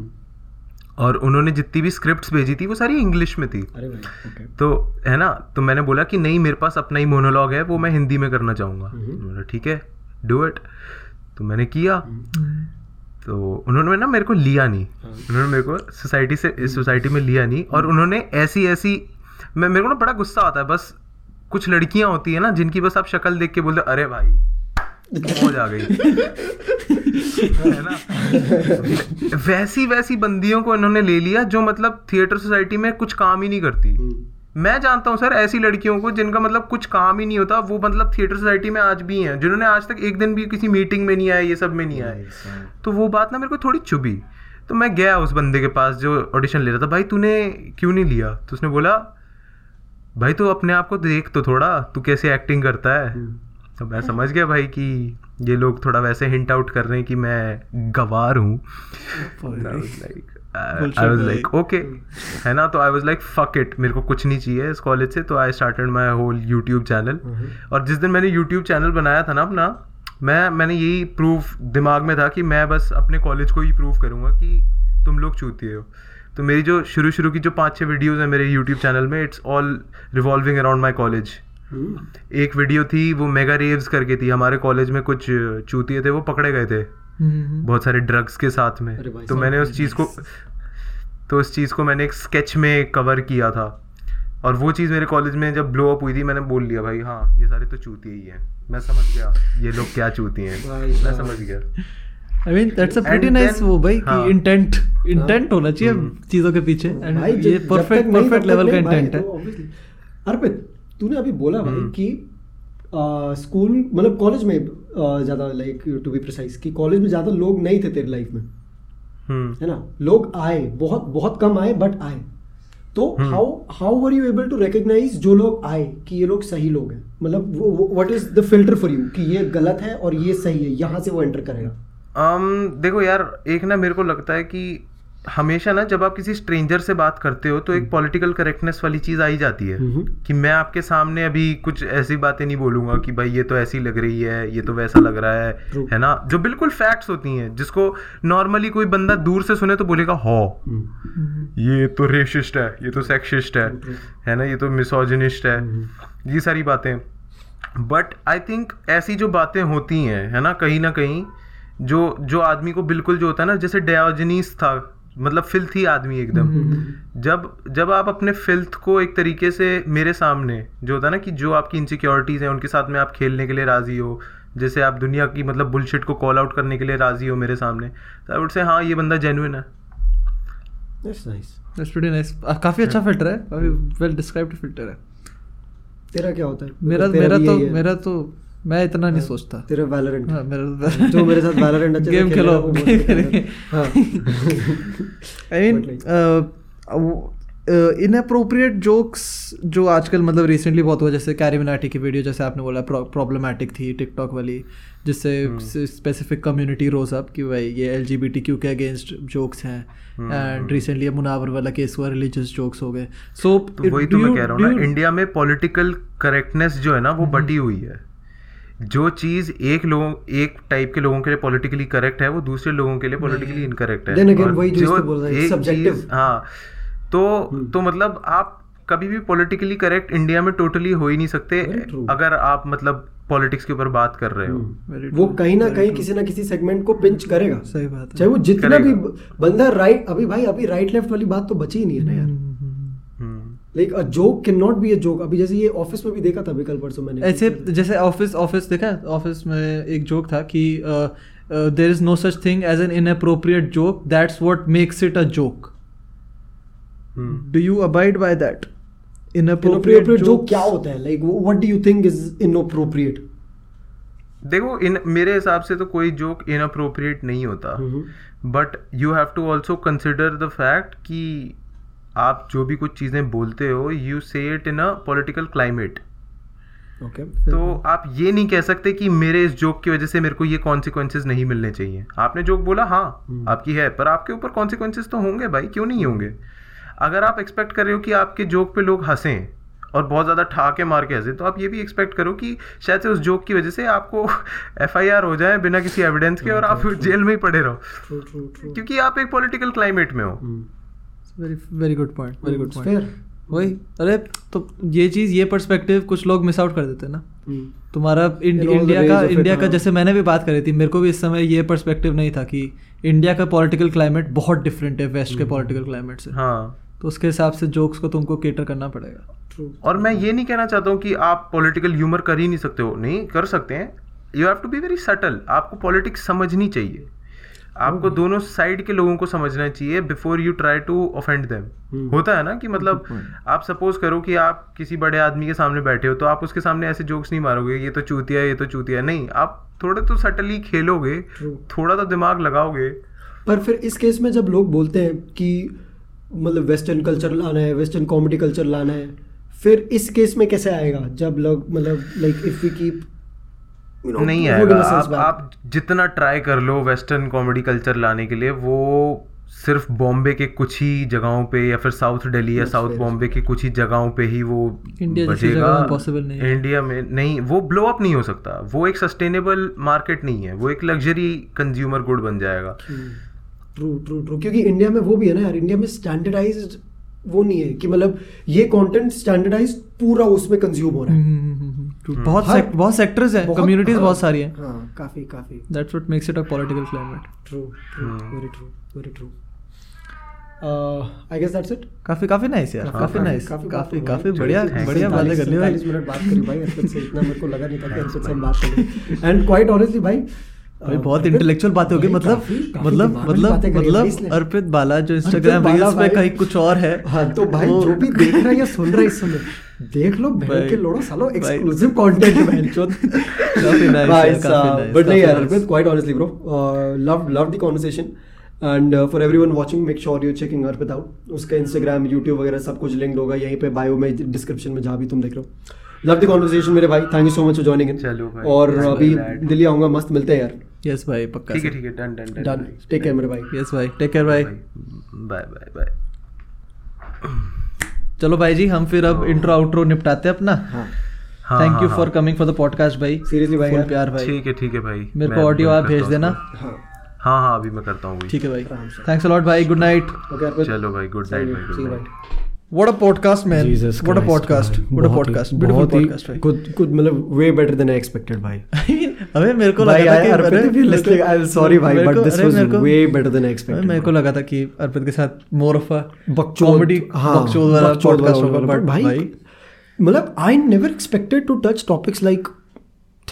और उन्होंने जितनी भी स्क्रिप्ट्स भेजी थी वो सारी इंग्लिश में थी। अरे भाई तो है ना? तो मैंने बोला कि नहीं मेरे पास अपना ही मोनोलॉग है वो मैं हिंदी में करना चाहूँगा। हम्म। ठीक है डू इट तो मैंने किया। तो उन्होंने ना मेरे को लिया नहीं। हाँ। उन्होंने मेरे को सोसाइटी से इस सोसाइटी में लिया नहीं। और उन्होंने ऐसी ऐसी मैं मेरे को ना बड़ा गुस्सा आता है बस कुछ लड़कियाँ होती है ना जिनकी बस आप शक्ल देख के बोलते अरे भाई मौज आ गई। है ना? वैसी वैसी बंदियों को इन्होंने ले लिया जो मतलब थिएटर सोसाइटी में कुछ काम ही नहीं करती। मैं जानता हूँ सर ऐसी लड़कियों को जिनका मतलब कुछ काम ही नहीं होता वो मतलब थिएटर सोसाइटी में आज भी हैं जिन्होंने आज तक एक दिन भी किसी मीटिंग में नहीं आए ये सब में नहीं आए। तो वो बात ना मेरे को थोड़ी चुभी। तो मैं गया उस बंदे के पास जो ऑडिशन ले रहा था भाई तूने क्यों नहीं लिया? तो उसने बोला भाई तू अपने आप को देख तो थोड़ा तू कैसे एक्टिंग करता है? तो मैं समझ गया भाई कि ये लोग थोड़ा वैसे हिंट आउट कर रहे हैं कि मैं गवार हूँ। आई वाज लाइक ओके है ना? तो I was like fuck it मेरे को कुछ नहीं चाहिए इस कॉलेज से तो I started my whole YouTube channel और जिस दिन मैंने यूट्यूब चैनल बनाया था ना अपना मैं मैंने यही प्रूफ दिमाग में था कि मैं बस अपने कॉलेज को ही प्रूव करूँगा कि तुम लोग चूतिए हो। तो मेरी जो शुरू शुरू की जो पाँच छः वीडियोस हैं मेरे यूट्यूब चैनल में it's all revolving around my college एक वीडियो थी वो मेगा रेव्स करके थी। हमारे कॉलेज में कुछ चूतिए थे वो पकड़े गए थे। बहुत सारे ड्रग्स के साथ में। तो मैंने उस चीज़ को तो उस चीज़ को मैंने एक स्केच में कवर किया था। और वो चीज़ मेरे कॉलेज में जब ब्लो अप हुई थी मैंने बोल लिया भाई हाँ ये सारे तो चूतिए ही हैं। मैं समझ गया ये लोग क्या चूती हैं। मैं समझ गया। I mean that's a pretty nice then- वो भाई हाँ। कि इंटेंट इंटेंट होना चाहिए चीज़ों के पीछे। एंड भाई ये परफेक्ट परफेक्ट लेवल का इंटेंट है। तो अर्पित तूने अभी बोला भाई हम्म। कि स्कूल मतलब कॉलेज में ज़्यादा लाइक टू बी प्रिसाइज कि कॉलेज में ज़्यादा लोग नहीं थे तेरे लाइफ में। हम्म। है ना? लोग आए बहुत बहुत कम आए बट आए। तो। How how were you able to recognise जो लोग आए कि ये लोग सही लोग हैं? मतलब what is the filter for you कि ये गलत है और ये सही है यहाँ से वो एंटर करेगा? Um, देखो यार एक ना मेरे को लगता है कि हमेशा ना जब आप किसी स्ट्रेंजर से बात करते हो तो एक पॉलिटिकल करेक्टनेस वाली चीज़ आई जाती है हम्म। कि मैं आपके सामने अभी कुछ ऐसी बातें नहीं बोलूँगा कि भाई ये तो ऐसी लग रही है ये तो वैसा लग रहा है है ना? जो बिल्कुल फैक्ट्स होती हैं जिसको नॉर्मली कोई बंदा दूर से सुने तो बोलेगा हो ये तो रेशिस्ट है ये तो सेक्सिस्ट है है ना? ये तो मिसोजिनिस्ट है. ये सारी बातें। बट आई थिंक ऐसी जो बातें होती हैं है ना कहीं ना कहीं जो जो आदमी को बिल्कुल जो होता है ना जैसे डायोजनीस था मतलब फिल्थी आदमी एकदम। जब जब आप अपने फिल्थ को एक तरीके से मेरे सामने जो होता है ना कि जो आपकी इनसिक्योरिटीज हैं उनके साथ में आप खेलने के लिए राज़ी हो जैसे आप दुनिया की मतलब बुलशिट को कॉल आउट करने के लिए राज़ी हो मेरे सामने तो आई वुड से हाँ ये बंदा जेन्युइन है। That's nice. That's pretty nice काफ़ी अच्छा फ़िल्टर है काफ़ी वेल डिस्क्राइब्ड फ़िल्टर है। तेरा क्या होता है? मेरा मेरा तो मेरा तो मैं इतना नहीं सोचता। तेरा वैलोरेंट हाँ, मेरा जो मेरे साथ वैलोरेंट अच्छे गेम खेल है, है। हाँ आई मीन इनअप्रोप्रिएट जोक्स जो आजकल मतलब रिसेंटली बहुत हुआ जैसे कैरी मिनाटी की वीडियो जैसे आपने बोला प्रॉब्लमैटिक थी टिकटॉक वाली जिससे स्पेसिफिक कम्युनिटी रोज अप कि भाई ये एल के अगेंस्ट जोक्स हैं। एंड रिसेंटली मुनावर वाला केस हुआ रिलीजियस जोक्स हो गए। सो तो वही तो मैं कह रहा हूँ ना इंडिया में पॉलिटिकल करेक्टनेस जो है ना वो बटी हुई है। जो चीज़ एक लोगों एक टाइप के लोगों के लिए पॉलिटिकली करेक्ट है वो दूसरे लोगों के लिए पॉलिटिकली इनकरेक्ट है। again, वही जो इसको बोल रहा है, हाँ तो तो मतलब आप कभी भी पॉलिटिकली करेक्ट इंडिया में टोटली हो ही नहीं सकते अगर आप मतलब पॉलिटिक्स के ऊपर बात कर रहे हो। हम्म। वो कहीं ना कहीं किसी ना किसी सेगमेंट को पिंच करेगा। सही बात है। चाहे वो जितना भी बंदा राइट अभी भाई अभी राइट लेफ़्ट वाली बात तो बची ही नहीं है ना यार। हम्म। Like a joke can not be a joke अभी जैसे ये ऑफ़िस में भी देखा था कल परसों मैंने। ऐसे जैसे ऑफ़िस ऑफ़िस देखा ऑफ़िस में एक जोक था कि there is no such thing as an inappropriate joke that's what makes it a joke. Do you abide by that inappropriate joke क्या होता है? Like what do you think is inappropriate देखो इन मेरे हिसाब से तो कोई जोक इनअप्रोप्रिएट नहीं होता। But you have to also consider the fact कि आप जो भी कुछ चीज़ें बोलते हो you say it in a political climate okay तो आप ये नहीं कह सकते कि मेरे इस जोक की वजह से मेरे को ये कॉन्सिक्वेंसेज नहीं मिलने चाहिए। आपने जोक बोला हाँ हम्म। आपकी है पर आपके ऊपर कॉन्सिक्वेंसेज तो होंगे भाई क्यों नहीं होंगे? अगर आप एक्सपेक्ट कर रहे हो कि आपके जोक पे लोग हंसें और बहुत ज़्यादा ठाके मार के हंसे तो आप ये भी एक्सपेक्ट करो कि शायद से उस जोक की वजह से आपको एफआईआर हो जाए बिना किसी एविडेंस के और आप जेल में ही पड़े रहो। क्योंकि आप एक पॉलिटिकल क्लाइमेट में हो। Very very good point very good point वही अरे तो ये चीज़ ये पर्सपेक्टिव कुछ लोग मिस आउट कर देते हैं ना। तुम्हारा इंड- इंडिया का इंडिया का हाँ। जैसे मैंने भी बात करी थी मेरे को भी इस समय ये पर्सपेक्टिव नहीं था कि इंडिया का पॉलिटिकल क्लाइमेट बहुत डिफरेंट है वेस्ट के पॉलिटिकल क्लाइमेट से। हाँ। तो उसके हिसाब से जोक्स को तुमको केटर करना पड़ेगा। और मैं ये नहीं कहना चाहता हूँ कि आप पॉलिटिकल ह्यूमर कर ही नहीं सकते हो। नहीं कर सकते हैं। You have to be very subtle आपको पॉलिटिक्स समझनी चाहिए। आपको दोनों साइड के लोगों को समझना चाहिए before you try to offend them हम्म। होता है ना कि मतलब आप सपोज़ करो कि आप किसी बड़े आदमी के सामने बैठे हो तो आप उसके सामने ऐसे जोक्स नहीं मारोगे ये तो चूतिया ये तो चूतिया नहीं आप थोड़े तो सटली खेलोगे थोड़ा तो दिमाग लगाओगे। पर फिर इस केस में जब लोग बोलते हैं कि मतलब वेस्टर्न कल्चर लाना है वेस्टर्न कॉमेडी कल्चर लाना है फिर इस केस में कैसे आएगा? जब लोग मतलब लाइक इफ़ वी कीप नहीं आएगा। आप आप जितना ट्राई कर लो वेस्टर्न कॉमेडी कल्चर लाने के लिए वो सिर्फ़ बॉम्बे के कुछ ही जगहों पे या फिर साउथ दिल्ली या साउथ बॉम्बे के कुछ ही जगहों पे ही वो बचेगा जगह में नहीं इंडिया में नहीं वो ब्लो अप नहीं हो सकता। वो एक सस्टेनेबल मार्केट नहीं है। वो एक लग्जरी कंज्यूमर गुड बन जाएगा। ट्रू ट्रू ट्रू क्योंकि इंडिया में वो भी है ना यार। इंडिया में स्टैंडर्डाइज्ड वो नहीं है कि मतलब ये कंटेंट स्टैंडर्डाइज पूरा उसमें कंज्यूम हो रहा है। हम्म, बहुत हर- sect- बहुत सेक्टर्स हैं कम्युनिटीज हाँ, बहुत सारी हैं। हाँ काफ़ी काफ़ी। That's what makes it a political climate true true. Very true very true I guess that's it काफ़ी काफ़ी नाइस यार काफ़ी नाइस काफ़ी काफ़ी हो। बढ़िया बढ़िया बातें कर ली भाई 40 मिनट बात करी भाई अर्पित से इतना मेरे को लगा नहीं था कि अर्पित से हम बात करेंगे। एंड क्वाइट ऑनेस्टली भाई भाई बहुत इंटेलेक्चुअल बातें होगी भाई, मतलब मतलब मतलब मतलब अर्पित बाला जो इंस्टाग्राम रील्स पे कहीं कुछ और है हाँ तो भाई जो भी देख रहा है या सुन रहा है इस समय देख लो बहन के लोड़ो सालो एक्सक्लूसिव कंटेंट है बहन चोद काफ़ी साहब बट नहीं यार Arpit quite honestly bro love love the conversation and for everyone watching make sure you checking Arpit out उसका इंस्टाग्राम यूट्यूब वगैरह सब कुछ लिंक्ड होगा यहीं पे बायो में डिस्क्रिप्शन में जहाँ भी तुम देख रहे हो। लव द कन्वर्सेशन मेरे भाई thank you so much for joining in चलो भाई, और अभी दिल्ली आऊँगा मस्त मिलते हैं यार। यस भाई पक्का ठीक है ठीक है done done done take care मेरे भाई यस भाई टेक केयर भाई बाय बाय बाय चलो भाई जी हम फिर अब इंट्रो आउट्रो निपटाते हैं अपना. हाँ। हाँ, थैंक यू हाँ, फॉर हाँ। कमिंग फॉर द पॉडकास्ट भाई Seriously भाई प्यार भाई ठीक है ठीक है भाई. मेरे को ऑडियो आप भेज देना. हाँ। हाँ हाँ अभी मैं करता हूँ ठीक है भाई थैंक्स अ लॉट भाई गुड नाइट चलो भाई गुड नाइट भाई You, good bye. Night what a podcast man. Jesus what a Christ, भाई, what a बहुत podcast. Beautiful बहुत podcast भाई. good good मतलब way better than I expected भाई। अबे मेरे को लगा था कि अर्पित मेरे को- listening I'm sorry भाई को- way better than I अबे, expected मेरे को लगा था कि अर्पित के साथ मोर ऑफ़ अ कॉमेडी बकचोद वाला पॉडकास्ट होगा बट भाई मतलब I never expected to touch topics like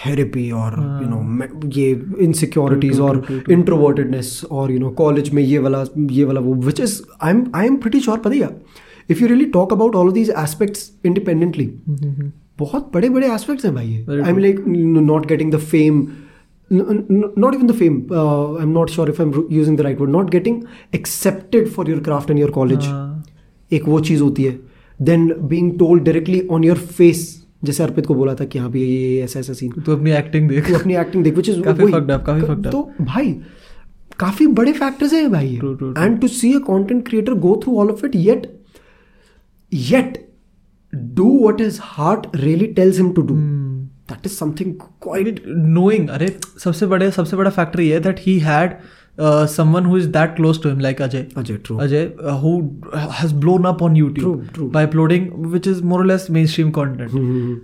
therapy और। यू नो ये इनसिक्योरिटीज और इंट्रोवर्टेडनेस और यू नो कॉलेज में ये वाला ये वाला वो which is I am I am pretty sure पता if you really talk about all these aspects independently बहुत बड़े बड़े एस्पेक्ट्स हैं भाई I am like not getting the fame not even the fame uh, i'm not sure if i'm using the right word not getting accepted for your craft in your college. हाँ। एक वो चीज़ होती है। Then being told directly on your face जैसे अर्पित को बोला था कि हाँ भी ये ऐसा ऐसा सीन तू अपनी एक्टिंग देख। अपनी एक्टिंग देख विच इज़ काफ़ी fucked up, काफ़ी fucked up. तो भाई काफ़ी बड़े फैक्टर्स हैं भाई. And to see a content creator go through all of it yet yet do what his heart really tells him to do Hmm. That is something quite knowing अरे सबसे बड़े सबसे बड़ा फैक्टर ये है that he had someone who is that close to him like Ajay Ajay true Ajay, uh, who has blown up on YouTube True, true. by uploading, which is more or less mainstream content. Mm-hmm.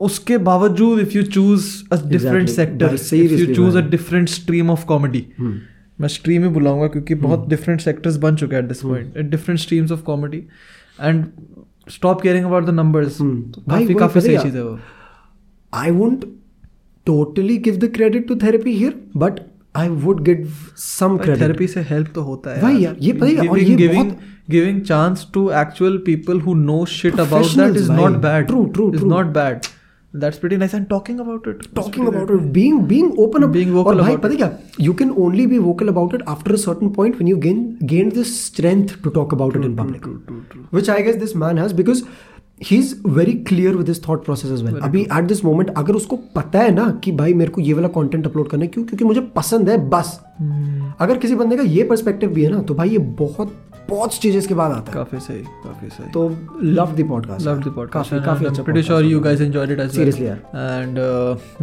उसके बावजूद if you choose a different Exactly. sector, भाई, if seriously you choose a भाई. different stream of comedy, Hmm. मैं stream ही बुलाऊँगा क्योंकि बहुत different sectors बन चुके हैं at this point, different streams of comedy, and stop caring about the numbers. भाई, काफ़ी सही चीज़ है वो. I won't totally give the credit to therapy here but I would give some credit. थेरेपी से हेल्प तो होता है भाई यार, ये पता है, और ये गिविंग बहुत- giving chance to actual people who know shit about that is. Not bad True, true, is. Not bad that's pretty nice and talking about it talking about it being being open up Being vocal और भाई about पता है क्या you can only be vocal about it after a certain point when you gain gain the strength to talk about true, it in public true, true, true, which I guess this man has because he's very clear with his thought process as well अभी at this moment अगर उसको पता है ना कि भाई मेरे को ये वाला कंटेंट अपलोड करना है क्यों क्योंकि मुझे पसंद है बस अगर किसी बंदे का ये पर्सपेक्टिव भी है ना तो भाई ये बहुत बहुत स्टेजेस के बाद आता काफ़ी सही काफ़ी सही। तो love the podcast love the podcast काफ़ी अच्छा pretty sure you guys enjoyed it as seriously यार। And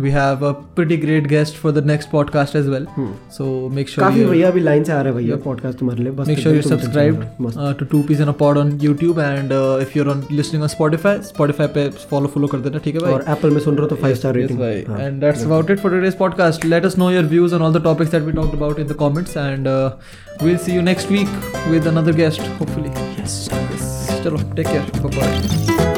we have a pretty great guest for the next podcast as well so make sure काफ़ी भैया अभी लाइन से आ रहे भैया podcast तुम्हारे लिए। बस make sure you subscribe to two piece and a pod on YouTube and if you are on listening on Spotify Spotify पे फॉलो फॉलो कर देना ठीक है भाई? और Apple में सुन रहे हो तो 5 star rating and that's about it for today's podcast let us know your views on all the topics that we talked about in the comments and we'll see you next week with another guest, hopefully. Yes. yes. Chalo, take care. Bye bye.